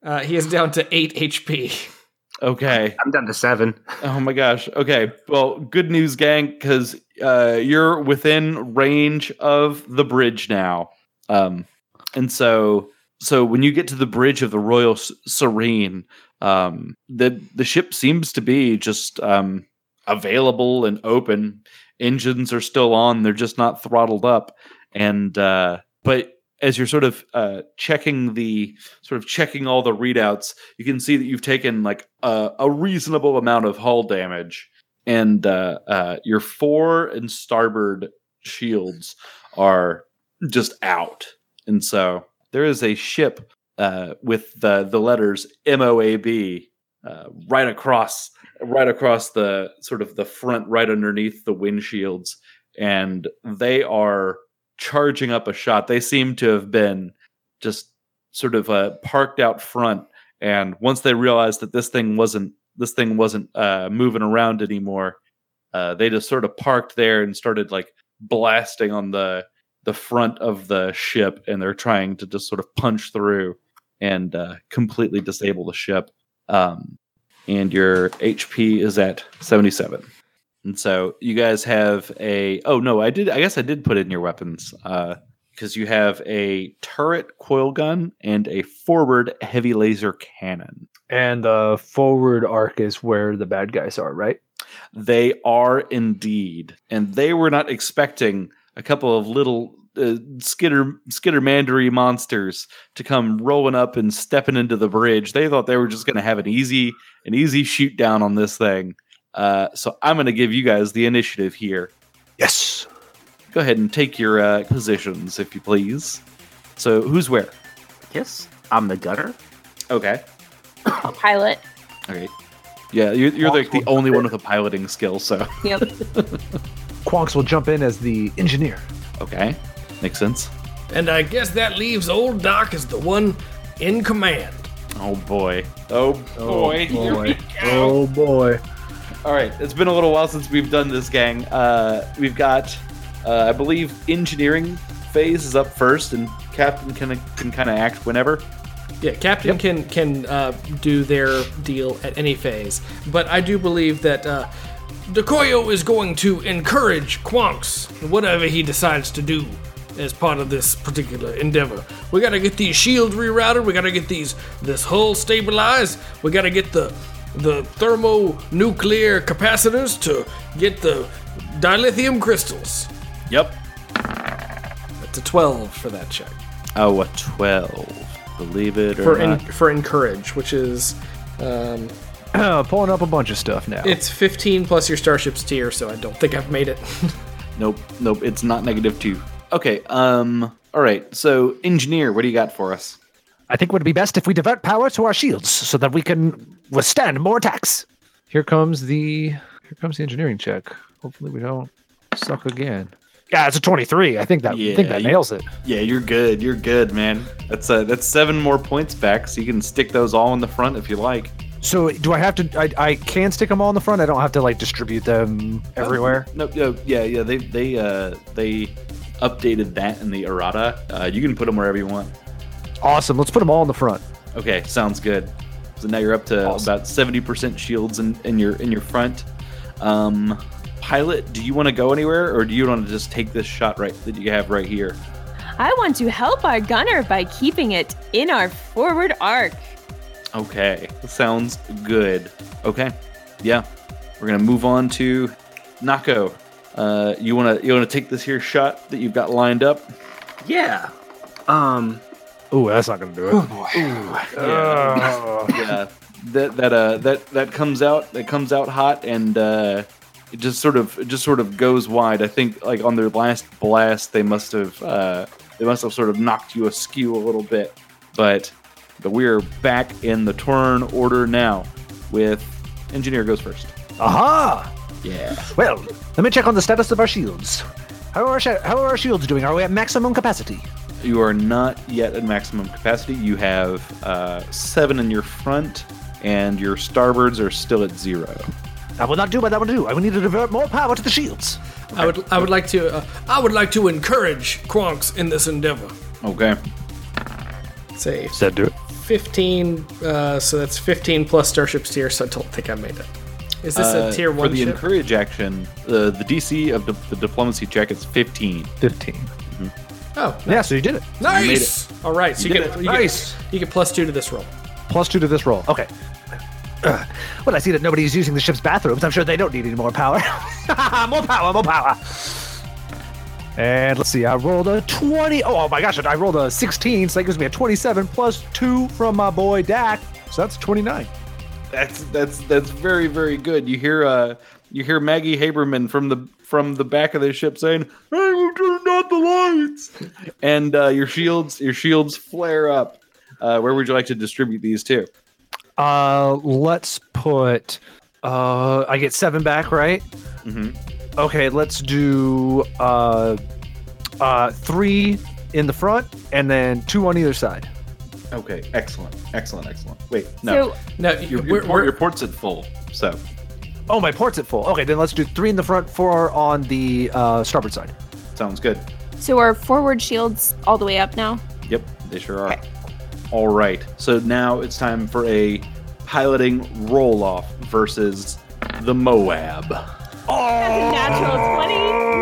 Uh, he is down to eight HP. Okay. I'm down to seven. Oh my gosh. Okay. Well, good news, gang, because uh, you're within range of the bridge now. Um, and so, so when you get to the bridge of the Royal S- Serene, um, the the ship seems to be just um, available and open. Engines are still on; they're just not throttled up. And uh, but as you're sort of uh, checking the sort of checking all the readouts, you can see that you've taken like a, a reasonable amount of hull damage, and uh, uh, your fore and starboard shields are just out. And so there is a ship uh, with the the letters MOAB uh, right across right across the sort of the front, right underneath the windshields, and they are charging up a shot. They seem to have been just sort of uh, parked out front, and once they realized that this thing wasn't this thing wasn't uh, moving around anymore, uh, they just sort of parked there and started like blasting on the the front of the ship, and they're trying to just sort of punch through and uh, completely disable the ship. Um, and your HP is at seventy seven. And so you guys have a oh no, I did I guess I did put in your weapons. Uh because you have a turret coil gun and a forward heavy laser cannon. And the forward arc is where the bad guys are, right? They are indeed. And they were not expecting a couple of little uh, skitter skittermandery monsters to come rolling up and stepping into the bridge. They thought they were just going to have an easy an easy shoot down on this thing. Uh, so I'm going to give you guys the initiative here. Yes. Go ahead and take your uh, positions, if you please. So who's where? Yes, I'm the gunner. Okay. A pilot. Okay. Yeah, you're, you're like the only one with a piloting skill. So Yep. Quonks will jump in as the engineer. okay, makes sense. And I guess that leaves old Doc as the one in command. Oh boy. Oh boy. Here we go. Oh boy. All right, it's been a little while since we've done this, gang. Uh, we've got, uh, I believe, engineering phase is up first, and Captain can can kind of act whenever. Yeah, Captain can can uh, do their deal at any phase, but I do believe that uh, Dekoyo is going to encourage Quonks whatever he decides to do as part of this particular endeavor. We gotta get these shields rerouted. We gotta get these this hull stabilized. We gotta get the the thermonuclear capacitors to get the dilithium crystals. Yep. That's a twelve for that check. Oh, a twelve. Believe it or For not. en- for encourage, which is um, Pulling up a bunch of stuff now. It's 15 plus your starship's tier, so I don't think I've made it. Nope, nope, it's not negative two. Okay, um, all right. So, engineer, what do you got for us? I think it would be best if we divert power to our shields so that we can withstand more attacks. Here comes the here comes the engineering check. Hopefully we don't suck again. Yeah, it's a 23. I think that I think that you- nails it. Yeah, you're good. You're good, man. That's uh, that's seven more points back, so you can stick those all in the front if you like. So do I have to I, I can stick them all in the front? I don't have to like distribute them everywhere. No, no, yeah, yeah. They they uh they updated that in the errata. Uh, you can put them wherever you want. Awesome. Let's put them all in the front. Okay, sounds good. So now you're up to Awesome. about seventy percent shields in, in your in your front. Um, pilot, do you want to go anywhere, or do you want to just take this shot right that you have right here? I want to help our gunner by keeping it in our forward arc. Okay, sounds good. Okay, yeah, we're gonna move on to Nako. Uh, you wanna you wanna take this here shot that you've got lined up? Yeah. Um. Ooh, that's not gonna do it. Ooh, yeah, that that uh that that comes out that comes out hot and uh it just sort of it just sort of goes wide. I think like on their last blast they must have uh they must have sort of knocked you askew a little bit. But but we're back in the turn order now with engineer goes first. Aha! Yeah. Well, let me check on the status of our shields. How are our, sh- how are our shields doing? Are we at maximum capacity? You are not yet at maximum capacity. You have uh, seven in your front, and your starboards are still at zero. I will not do what I will do. I will need to divert more power to the shields. I would I would like to uh, I would like to encourage Quonks in this endeavor. Okay. Say that do it. 15 uh, so that's 15 plus starships tier so I don't think I made it. Is this Uh, a tier one? for 1 the ship? encourage action? Uh, the DC of the, the diplomacy check is 15. 15. Oh, Yeah, so you did it. nice. All right, so you, did get, it. you Nice. get you get plus 2 to this roll. Plus two to this roll. Okay. Uh, well, I see that nobody's using the ship's bathrooms. I'm sure they don't need any more power. more power, more power. And let's see, I rolled a 20. Oh, oh my gosh, I rolled a 16, so that gives me a 27 plus 2 from my boy Dak. So that's 29. That's that's that's very very good. You hear uh you hear Maggie Haberman from the from the back of the ship saying, "Hey, we turned out the lights," and uh, your shields your shields flare up. Uh, where would you like to distribute these to? Uh, let's put. Uh, I get seven back, right? Mm-hmm. Okay, let's do uh, uh, three in the front and then two on either side. Okay, excellent, excellent, excellent. Wait, no, So Now your, your, we're, port, we're, your port's at full. So Oh, my port's at full. Okay, then let's do three in the front, four on the uh, starboard side. sounds good. so our forward shields all the way up now. Yep, they sure are. All right, so now it's time for a piloting roll off versus the Moab. That's a natural 20.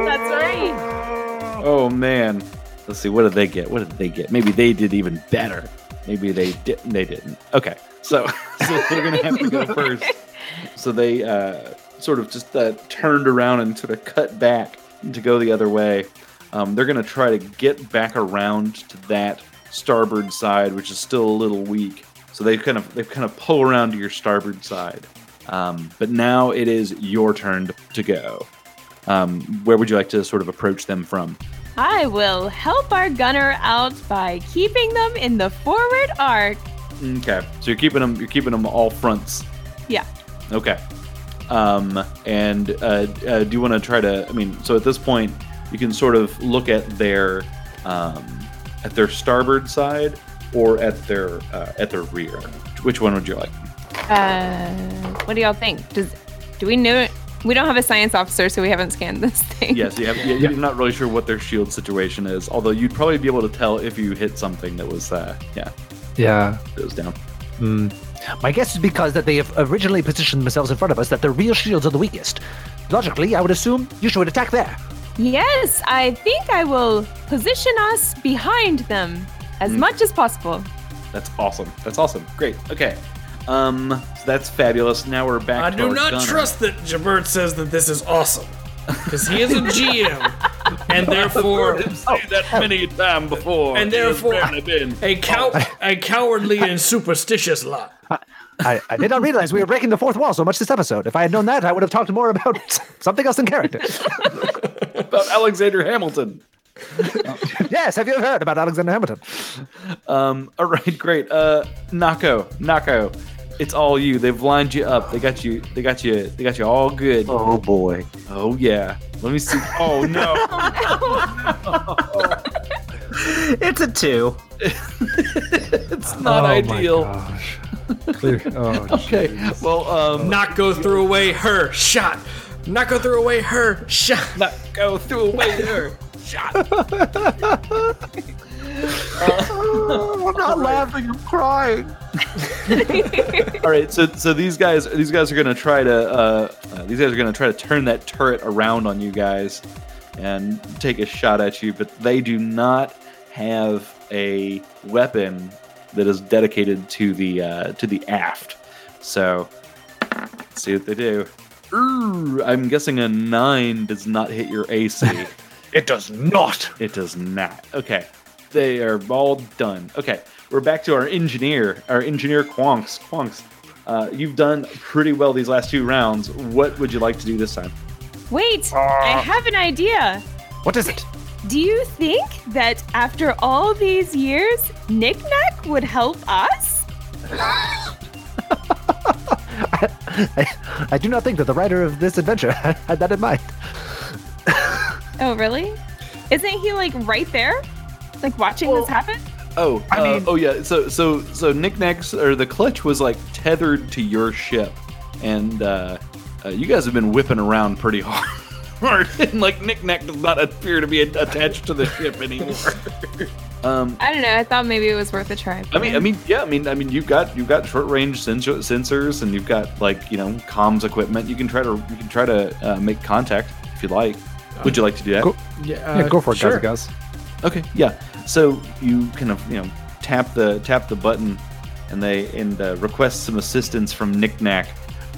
That's right. Oh man. Let's see. What did they get? What did they get? Maybe they did even better. Maybe they didn't. They didn't. Okay. So, so they're gonna have to go first. So they uh, sort of just uh, turned around and sort of cut back to go the other way. Um, they're gonna try to get back around to that starboard side, which is still a little weak. So they kind of they kind of pull around to your starboard side. Um, but now it is your turn to, to go. Um, where would you like to sort of approach them from? I will help our gunner out by keeping them in the forward arc. Okay, so you're keeping them. You're keeping them all fronts. Yeah. Okay. Um, and uh, uh, do you want to try to? I mean, so at this point, you can sort of look at their um, at their starboard side or at their uh, at their rear. Which one would you like? Uh, what do y'all think? Does do we know? We don't have a science officer, so we haven't scanned this thing. Yes, you have, you- you're not really sure what their shield situation is. Although you'd probably be able to tell if you hit something that was, uh, yeah, Yeah. was down. Hmm. My guess is because that they have originally positioned themselves in front of us that their real shields are the weakest. Logically, I would assume you should attack there. Yes, I think I will position us behind them as Hmm. much as possible. That's awesome. That's awesome. Great. Okay. Um, so that's fabulous. Now we're back. I to do our not gunner. trust that Jabert says that this is awesome. Because he is a GM, and therefore say that many times before. and therefore been. a cow a cowardly and superstitious lot. I, I did not realize we were breaking the fourth wall so much this episode. If I had known that, I would have talked more about something else in character. about Alexander Hamilton. yes, have you ever heard about Alexander Hamilton? Um, all right, great. Uh, Nako, Nako, it's all you. They've lined you up. They got you. They got you. They got you all good. Oh boy. Oh yeah. Let me see. Oh no. It's a two. it's not ideal. oh, Okay. Well, um, Not go throw away her shot. Not go throw away her shot. not go through away her shot. I'm not laughing. I'm crying. All right, so so these guys these guys are gonna try to uh, uh, these guys are gonna try to turn that turret around on you guys and take a shot at you, but they do not have a weapon that is dedicated to the uh, to the aft. So let's see what they do. Ooh, I'm guessing a nine does not hit your AC. It does not. It does not. Okay. They are all done. Okay. We're back to our engineer, our engineer Quonks. Quonks, uh, you've done pretty well these last two rounds. What would you like to do this time? Wait, I have an idea. What is it? Do you think that after all these years, Knick Knack would help us? I, I do not think that the writer of this adventure had that in mind. Oh, really? Isn't he like right there? Like watching this happen? Oh, I uh, mean- oh yeah. So so so Knick Knack's or the clutch was like tethered to your ship, and uh, uh, you guys have been whipping around pretty hard. Hard. and like Knick Knack does not appear to be attached to the ship anymore. um, I don't know. I thought maybe it was worth a try. I mean, I mean, yeah, I mean, I mean, you've got you've got short range sensor, sensors, and you've got like you know comms equipment. You can try to you can try to uh, make contact if you like. Would you like to do that? Go- Yeah, yeah, go for it, sure. guys, guys. Okay, yeah. So you kind of you know tap the tap the button, and they and uh, request some assistance from Knick Knack,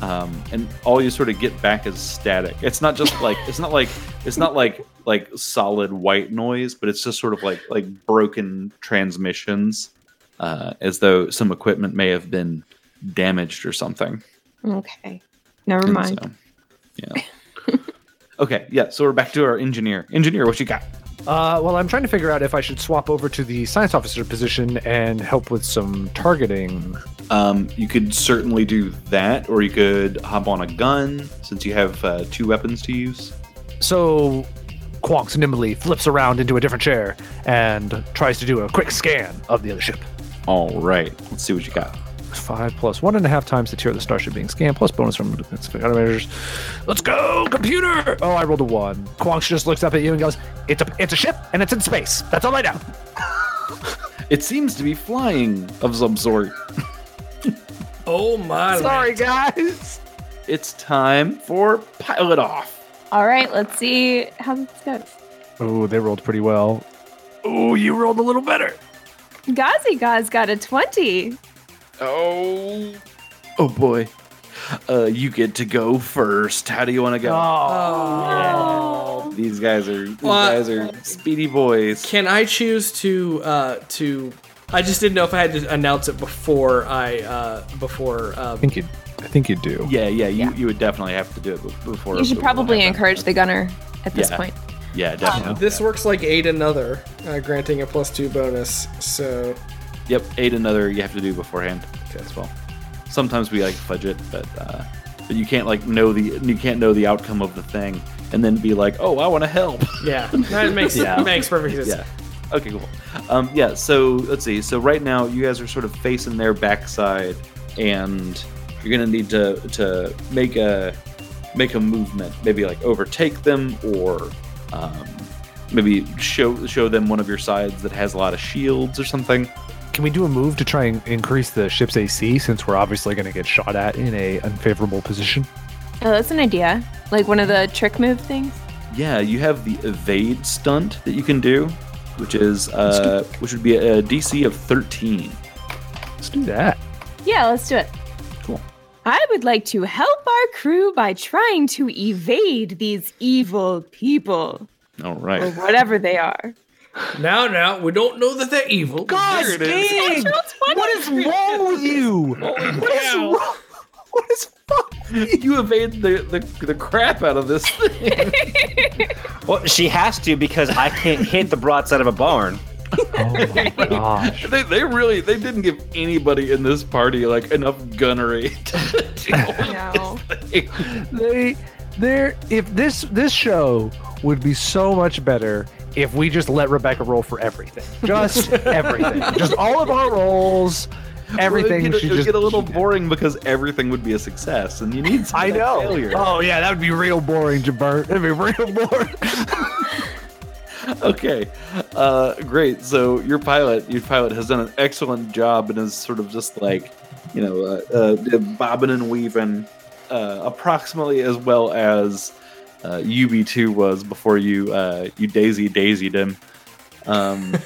um, and all you sort of get back is static. It's not just like it's not like it's not like like solid white noise, but it's just sort of like like broken transmissions, uh, as though some equipment may have been damaged or something. Okay. Never And mind. so, yeah. okay, yeah. So we're back to our engineer. Engineer, what you got? Uh, well, I'm trying to figure out if I should swap over to the science officer position and help with some targeting. Um, you could certainly do that, or you could hop on a gun since you have uh, two weapons to use. So, Quonks nimbly flips around into a different chair and tries to do a quick scan of the other ship. All right, let's see what you got. Five plus one and a half times the tier of the starship being scanned, plus bonus from defense countermeasures. Let's go, computer! Oh, I rolled a one. Quonks just looks up at you and goes, "It's a, it's a ship, and it's in space. That's all I know." It seems to be flying of some sort. Oh my. Sorry, land. guys. It's time for pilot off. All right, let's see how this goes. Oh, they rolled pretty well. Oh, you rolled a little better. Gazi Gaz got a 20. Oh, oh boy. Uh, you get to go first. How do you want to go? Oh. These guys are these Well, guys are speedy boys. Can I choose to uh to? I just didn't know if I had to announce it before I uh before I um, think you, I think you do. Yeah, yeah. You, Yeah. you would definitely have to do it before. You should before probably encourage the gunner at this Yeah. point. Yeah, definitely. this works like aid another, uh, granting a plus two bonus. So Yep, aid another you have to do beforehand as well. Sometimes we like fudge it, but uh, but you can't like know the you can't know the outcome of the thing and then be like, oh, I want to help. yeah, that makes Yeah. makes perfect sense. yeah. Okay, cool. Um, yeah. So let's see. So right now you guys are sort of facing their backside, and you're gonna need to to make a make a movement. Maybe like overtake them, or um, maybe show show them one of your sides that has a lot of shields or something. Can we do a move to try and increase the ship's AC since we're obviously going to get shot at in a unfavorable position? Oh, that's an idea. Like one of the trick move things. Yeah, you have the evade stunt that you can do, which is uh, which would be a, DC of 13. Let's do that. Yeah, let's do it. Cool. I would like to help our crew by trying to evade these evil people, All right. or whatever they are. Now, now we don't know that they're evil. Gosh, dang! What is wrong with you? What is wrong? What is wrong? you evade the, the the crap out of this thing. Well, she has to because I can't hit the broadside of a barn. Oh my Gosh. They, they really they didn't give anybody in this party like enough gunnery to deal with No. this thing. They, they're if this this show would be so much better if we just let Rebecca roll for everything, just everything, just all of our rolls, everything. It would she get, it would just get a little boring because everything would be a success, and you need some I know. failure. Oh yeah, that would be real boring, Jabert. That'd be real boring. Okay, uh, great. So your pilot, your pilot has done an excellent job and is sort of just like, you know, uh, uh, bobbing and weaving, uh, approximately as well as uh, UB2 was before you uh, you daisy daisied him. Um,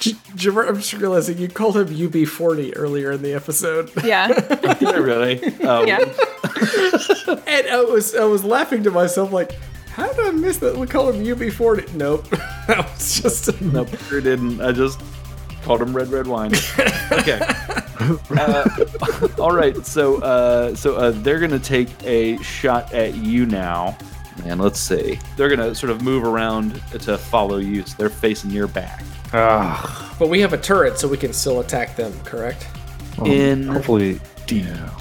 J- Jabber, I'm just realizing you called him UB40 earlier in the episode. Yeah. did I really? Um, Yeah. And I was I was laughing to myself like, how did I miss that? We call him UB40. Nope. that was just Nope, sure didn't. I just called them red, red wine. Okay. Uh, all right. So, uh, so uh, they're gonna take a shot at you now, and let's see. They're gonna sort of move around to follow you. So they're facing your back. But we have a turret, so we can still attack them, correct? In Hopefully,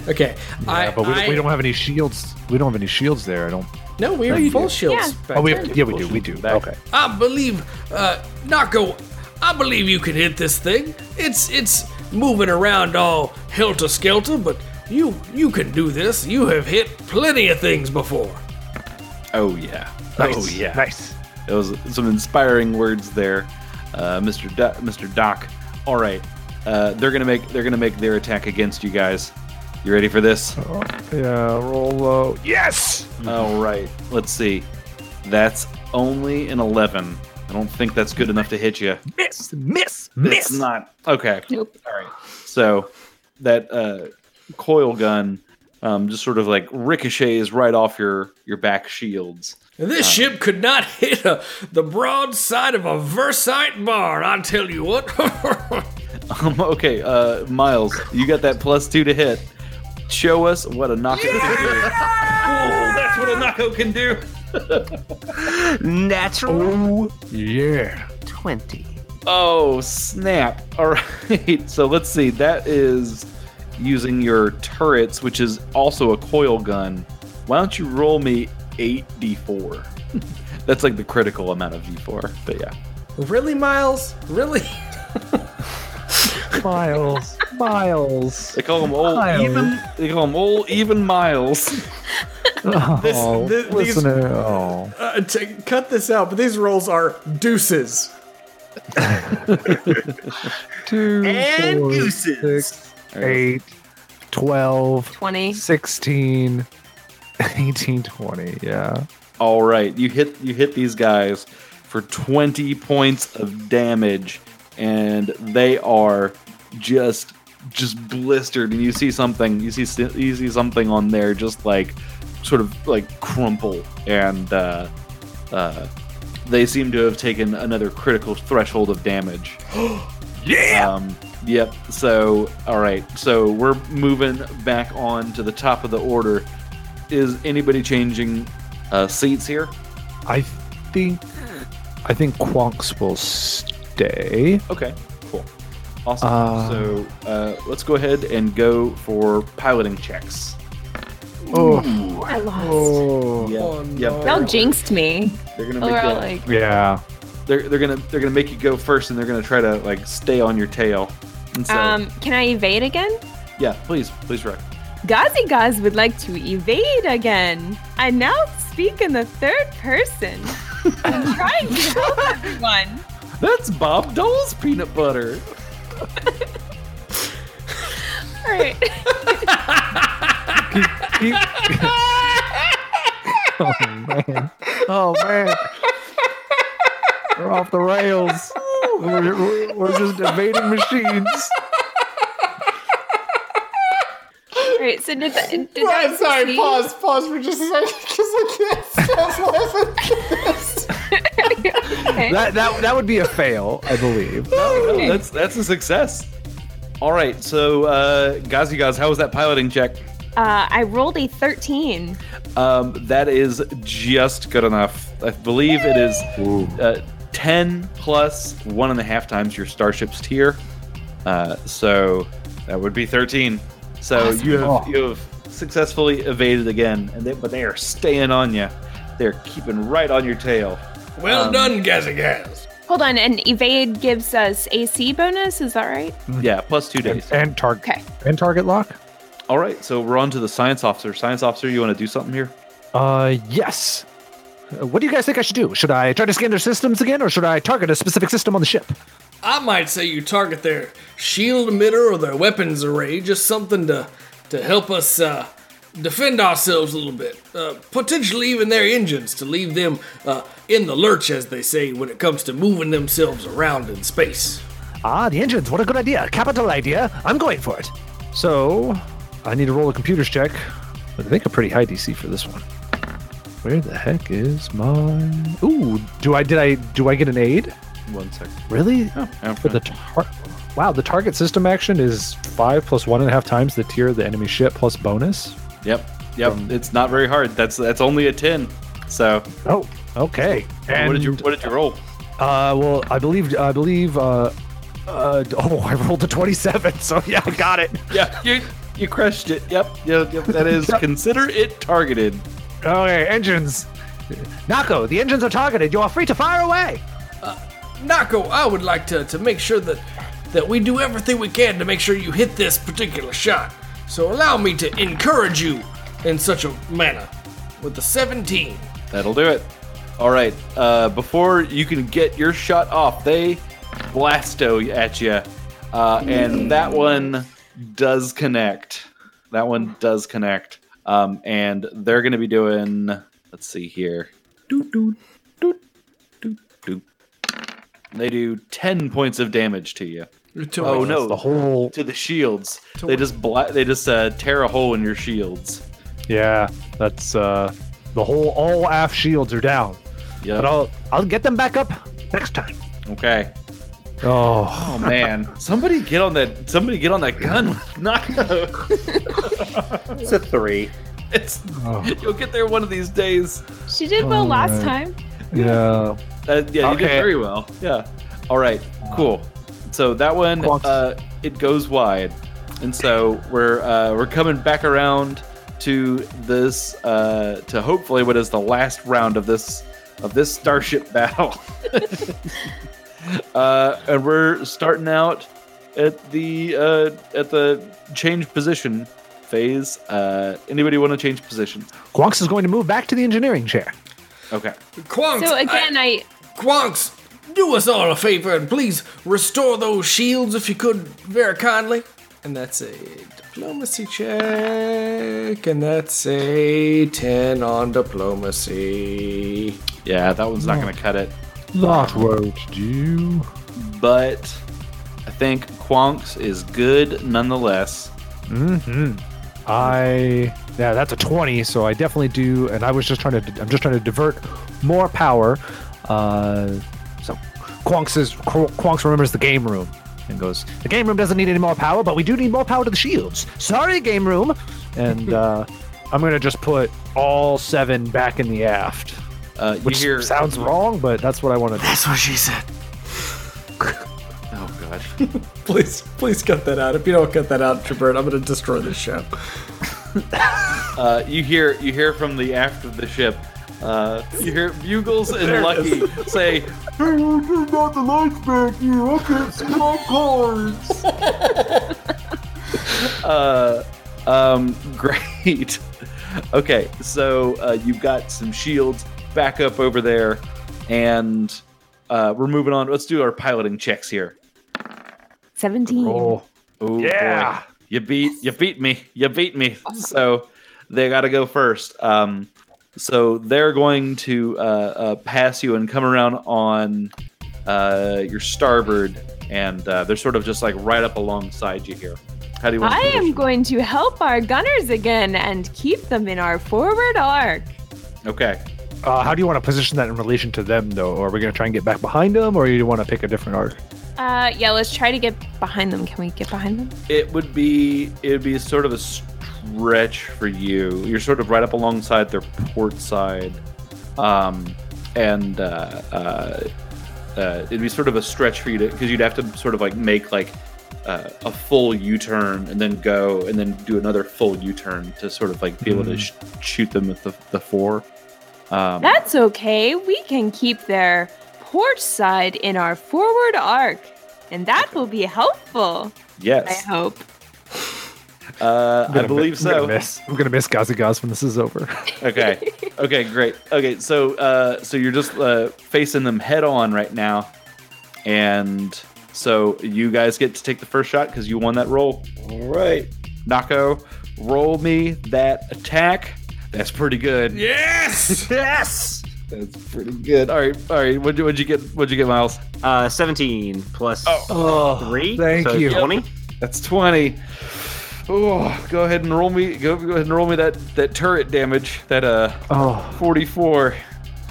Okay. I, yeah, but we, I, we don't have any shields. We don't have any shields there. I don't. No, we have you full do. shields. Yeah. back Oh, we have, yeah, we do. We do. Back. Okay. I believe, uh, Nako, I believe you can hit this thing. It's it's moving around all helter skelter, but you you can do this. You have hit plenty of things before. Oh yeah. Nice. Oh yeah. Nice. It was some inspiring words there, uh, Mr. Do- Mr. Doc. All right. Uh, they're gonna make they're gonna make their attack against you guys. You ready for this? Yeah. Roll low. Yes. All right, let's see. That's only an 11. I don't think that's good enough to hit you. Miss. Miss. miss. It's not. Okay. Nope. All right. So that uh, coil gun um, just sort of like ricochets right off your your back shields. And this ship could not hit a, the broadside of a Versite barn. I tell you what. Um, okay, uh, Miles, you got that plus two to hit. Show us what a knockout can do. Oh, that's what a knockout can do. Natural oh, Yeah. 20. Oh, snap. All right. So let's see. That is using your turrets, which is also a coil gun. Why don't you roll me 8d4? That's like the critical amount of d4. But yeah. Really, Miles? Really? Miles. Miles. They call them old Miles. even. They call them old even miles. Oh, this- these- listener. Oh. Uh, to cut this out, but these rolls are deuces. Two, And four, gooses. six, eight, 12, 20. 16, 18, 20. Yeah. All right, you hit you hit these guys for 20 points of damage and they are just just blistered and you see something you see you see something on there just like sort of like crumple and uh uh they seem to have taken another critical threshold of damage. Yeah. Um, yep. So, all right. So we're moving back on to the top of the order. Is anybody changing uh, seats here? I think I think Quonks will stay. Okay. Cool. Awesome. Uh, so uh, let's go ahead and go for piloting checks. Oh, I lost. oh. Yep. Oh, yep. no. Y'all jinxed me. They're gonna make we're all like, Yeah. they're, they're gonna they're gonna make you go first, and they're gonna try to like stay on your tail. So, um, can I evade again? yeah, please, please, Rick. Gazi Gaz would like to evade again. I now speak in the third person. I'm trying to help everyone. That's Bob Dole's peanut butter. All right. Keep- oh man. Oh man. We're off the rails. We're, we're, we're just evading machines. All right. So did that? Did Right, that sorry, succeed? pause, pause for just a second, because I can't stop laughing. Okay. That that that would be a fail, I believe. No, that's that's a success. All right, so uh, Gazi Gaz, how was that piloting check? Uh, I rolled a 13. Um, that is just good enough. I believe it is uh, 10 plus one and a half times your starship's tier. Uh, so that would be 13. So you have you have successfully evaded again, and they, but they are staying on you. They're keeping right on your tail. Well Um, done, Gazi Gaz. Hold on, and evade gives us AC bonus. Is that right? Yeah, plus two days. And target Okay. and target lock. All right, so we're on to the science officer. Science officer, you want to do something here? Uh, yes. Uh, What do you guys think I should do? Should I try to scan their systems again, or should I target a specific system on the ship? I might say you target their shield emitter or their weapons array, just something to to help us uh, defend ourselves a little bit. Uh, potentially even their engines to leave them uh, in the lurch, as they say, when it comes to moving themselves around in space. Ah, the engines. What a good idea. Capital idea. I'm going for it. So, I need to roll a computer's check. I think a pretty high DC for this one. Where the heck is my? Ooh, do I did I do I get an aid? One second. Really? yeah, For the tar- wow, the target system action is five plus one and a half times the tier of the enemy ship plus bonus. Yep, yep. it's not very hard. That's that's only a ten. So Oh, okay. And what did you what did you roll? Uh, well, I believe I believe uh, uh, oh, I rolled a twenty-seven. So yeah, I got it. Yeah, you you crushed it. Yep, yep, yep. That is consider it targeted. Okay, engines. Nako, the engines are targeted. You are free to fire away. Nako, I would like to, to make sure that that we do everything we can to make sure you hit this particular shot. So allow me to encourage you in such a manner with the 17. That'll do it. All right. Uh, before you can get your shot off, they blasto at you, uh, and that one does connect. That one does connect. Um, and they're going to be doing. Let's see here. Doot, doot, doot, doot, doot. They do ten points of damage to you. To oh no, The whole to the shields. To they just bla- they just uh, tear a hole in your shields. yeah, that's uh, the whole all aft shields are down. Yeah. But I'll I'll get them back up next time. Okay. Oh, Oh man, somebody get on that! Somebody get on that gun! Not It's a three. it's. Oh. You'll get there one of these days. She did well last time. yeah. Uh, yeah, you did very well. Yeah. All right. Cool. So that one, uh, it goes wide, and so we're uh, we're coming back around to this uh, to hopefully what is the last round of this of this starship battle. uh, and we're starting out at the uh, at the change position phase. Uh, anybody want to change position? Quonks is going to move back to the engineering chair. Okay. Quonks, So again, I, Quonks, do us all a favor and please restore those shields if you could, very kindly. And that's a diplomacy check, and that's a 10 on diplomacy. Yeah, that one's not going to cut it. That won't do. but I think Quonks is good nonetheless. Hmm. I yeah, that's a twenty. So I definitely do, and I was just trying to. I'm just trying to divert more power. Uh, so Quonks is Quonks remembers the game room and goes. The game room doesn't need any more power, but we do need more power to the shields. Sorry, game room. And uh, I'm gonna just put all seven back in the aft, Uh, you which hear sounds wrong, but that's what I want to do. That's what she said. Oh god. Please, please cut that out. If you don't cut that out, Jabert, I'm going to destroy this show. Uh, you hear you hear from the aft of the ship. Uh, you hear Bugles and There it Lucky say, Hey, we just got the lights back here. I can't see my cards. uh, um, great. okay, so uh, you've got some shields back up over there, and uh, we're moving on. Let's do our piloting checks here. 17. Oh, Yeah. boy. You beat you beat me. You beat me. So they got to go first. Um, so they're going to uh, uh, pass you and come around on uh, your starboard, and uh, they're sort of just like right up alongside you here. How do you want? to I am going to help our gunners again and keep them in our forward arc. Okay. Uh, how do you want to position that in relation to them, though? Or are we gonna try and get back behind them, or do you want to pick a different arc? Uh, yeah, let's try to get behind them. Can we get behind them? It would be it would be sort of a stretch for you. You're sort of right up alongside their port side, um, and uh, uh, uh, it'd be sort of a stretch for you to because you'd have to sort of like make like uh, a full U-turn and then go and then do another full U-turn to sort of like be able to sh- shoot them with the, the four. Um, That's okay. We can keep their port side in our forward arc, and that will be helpful. Yes. I hope. uh, I'm I gonna believe mi- I'm. Gonna miss, I'm gonna miss Gazi Gaz when this is over. okay okay great okay so uh so you're just uh facing them head on right now and so you guys get to take the first shot because you won that roll all right nako roll me that attack that's pretty good Yes! yes that's pretty good all right all right what'd you, what'd you get what'd you get miles Uh, 17 plus Oh, 3. thank so you. 20. that's 20 oh go ahead and roll me go, go ahead and roll me that that turret damage that uh oh, 44.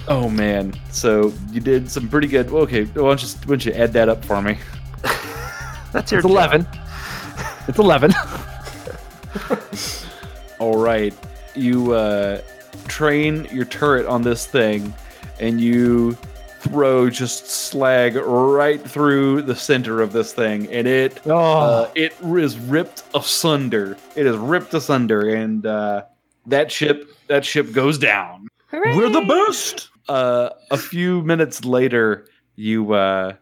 Oh man. So you did some pretty good. Okay, why don't you, why don't you add that up for me? That's your it's eleven. It's eleven. All right. You uh, train your turret on this thing, and you throw just slag right through the center of this thing, and it Oh, uh, it is ripped asunder. It is ripped asunder, and uh, that ship that ship goes down. Hooray! We're the best. Uh, a few minutes later, you, uh,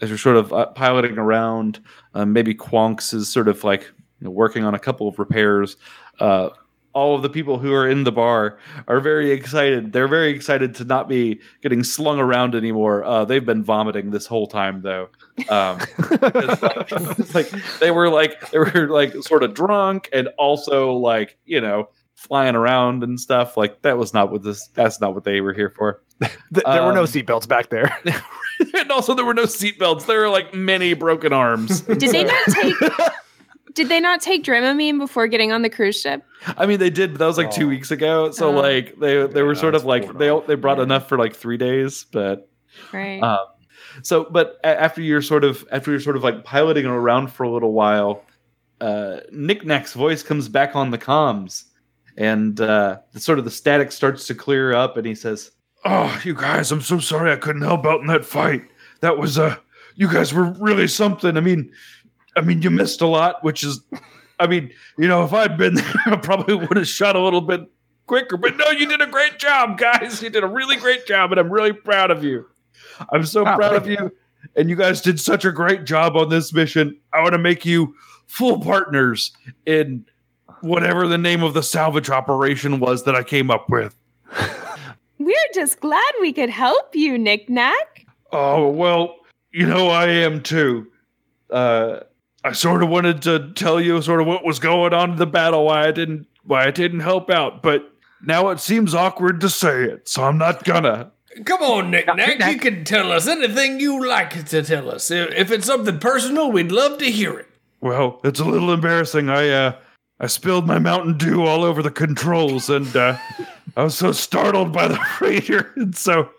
as you're sort of uh, piloting around, um, maybe Quonks is sort of like you know, working on a couple of repairs. Uh, all of the people who are in the bar are very excited. They're very excited to not be getting slung around anymore. Uh, they've been vomiting this whole time, though. Um, it's like, like they were like they were like sort of drunk and also like you know flying around and stuff. Like that was not what this. That's not what they were here for. th- there were no um, seatbelts back there. and also there were no seatbelts. There were like many broken arms. Did they not take? Did they not take Dramamine before getting on the cruise ship? I mean, they did, but that was like two weeks ago. So Oh. like they they were sort of like they they brought Yeah. enough for like three days, but Right. um, so but after you're sort of after you're sort of like piloting around for a little while, uh, Knick Knack's voice comes back on the comms, and uh, the sort of the static starts to clear up, and he says, Oh, you guys, I'm so sorry I couldn't help out in that fight. That was uh you guys were really something. I mean I mean you missed a lot, which is I mean, you know, if I'd been there, I probably would have shot a little bit quicker. But no, you did a great job, guys. You did a really great job, and I'm really proud of you. I'm so Oh, proud of you. And you guys did such a great job on this mission. I want to make you full partners in whatever the name of the salvage operation was that I came up with. We're just glad we could help you, Knick Knack. Oh, well, you know, I am too. Uh, I sort of wanted to tell you sort of what was going on in the battle, why I didn't, why I didn't help out, but now it seems awkward to say it, so I'm not gonna. Come on, Knick Knack. Nack. You can tell us anything you like to tell us. If if it's something personal, we'd love to hear it. Well, it's a little embarrassing. I, uh, I spilled my Mountain Dew all over the controls, and uh, I was so startled by the freighter, and so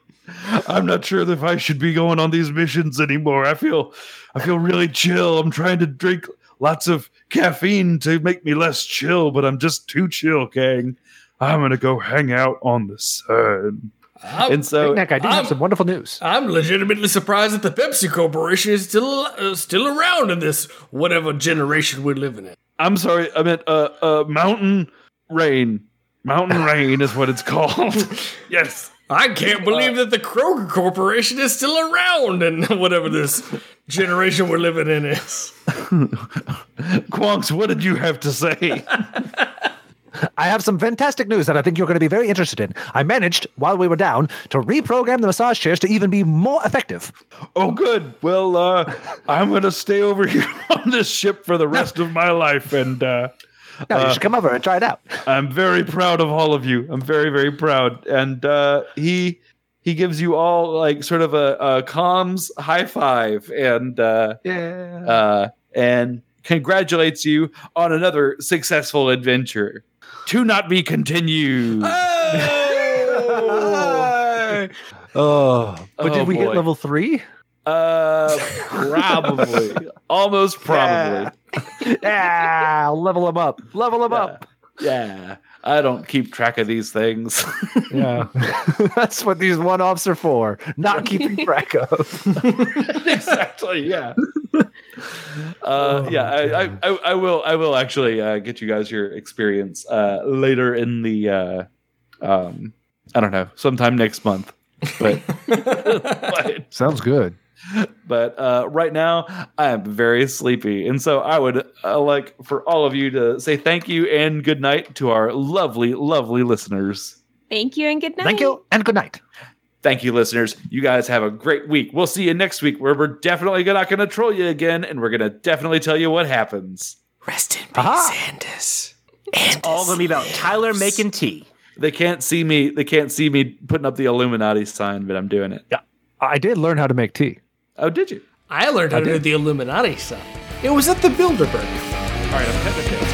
I'm not sure if I should be going on these missions anymore. I feel, I feel really chill. I'm trying to drink lots of caffeine to make me less chill, but I'm just too chill, gang. I'm gonna go hang out on the sun. I'm, and so Nick, I do have I'm- some wonderful news. I'm legitimately surprised that the Pepsi Corporation is still uh, still around in this whatever generation we're living in. I'm sorry, I meant uh, uh, Mountain Rain. Mountain Rain is what it's called. yes. I can't believe that the Kroger Corporation is still around and whatever this generation we're living in is. Quonks, what did you have to say? I have some fantastic news that I think you're going to be very interested in. I managed, while we were down, to reprogram the massage chairs to even be more effective. oh, good. Well, uh, I'm going to stay over here on this ship for the rest of my life, and uh, Now you should come over and try it out. I'm very proud of all of you. I'm very, very proud. and uh, he he gives you all like sort of a, a comms high five and uh, Yeah. uh, and congratulates you on another successful adventure. To not be continued. Oh, but Oh, did we boy. get level three? Uh, probably, almost probably. yeah, level them up. Level them Yeah. up. Yeah, I don't keep track of these things. Yeah, that's what these one-offs are for. Not keeping track of. exactly. Yeah. Uh, yeah. I, I, I, I will. I will actually uh, get you guys your experience uh, later in the. Uh, um, I don't know, sometime next month. But, but Sounds good. But uh, right now I am very sleepy, and so I would uh, like for all of you to say thank you and good night to our lovely, lovely listeners. Thank you and good night. Thank you and good night. Thank you, listeners. You guys have a great week. We'll see you next week, where we're definitely not going to troll you again, and we're going to definitely tell you what happens. Rest in peace, Aha. Andis. All gonna be about Tyler making tea. They can't see me. They can't see me putting up the Illuminati sign, but I'm doing it. Yeah, I did learn how to make tea. Oh, did you? I learned how to do the Illuminati stuff. It was at the Bilderberg. All right, I'm cutting the tails.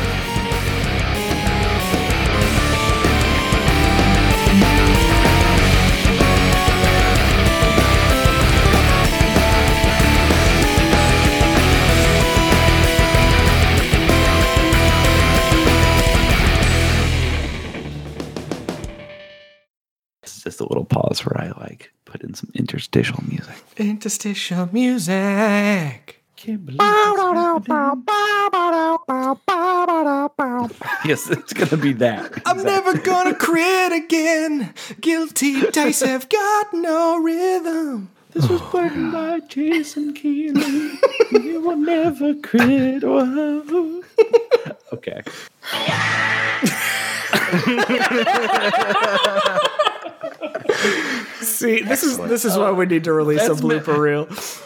It's just a little pause where I like put in some interstitial music. Interstitial music. Can't believe Yes, it's gonna be that. I'm never gonna quit again. Guilty dice have got no rhythm. This was put by Jason Keeley. you will never quit. Whoa. Okay. See, this is this is why we need to release a me- blooper reel.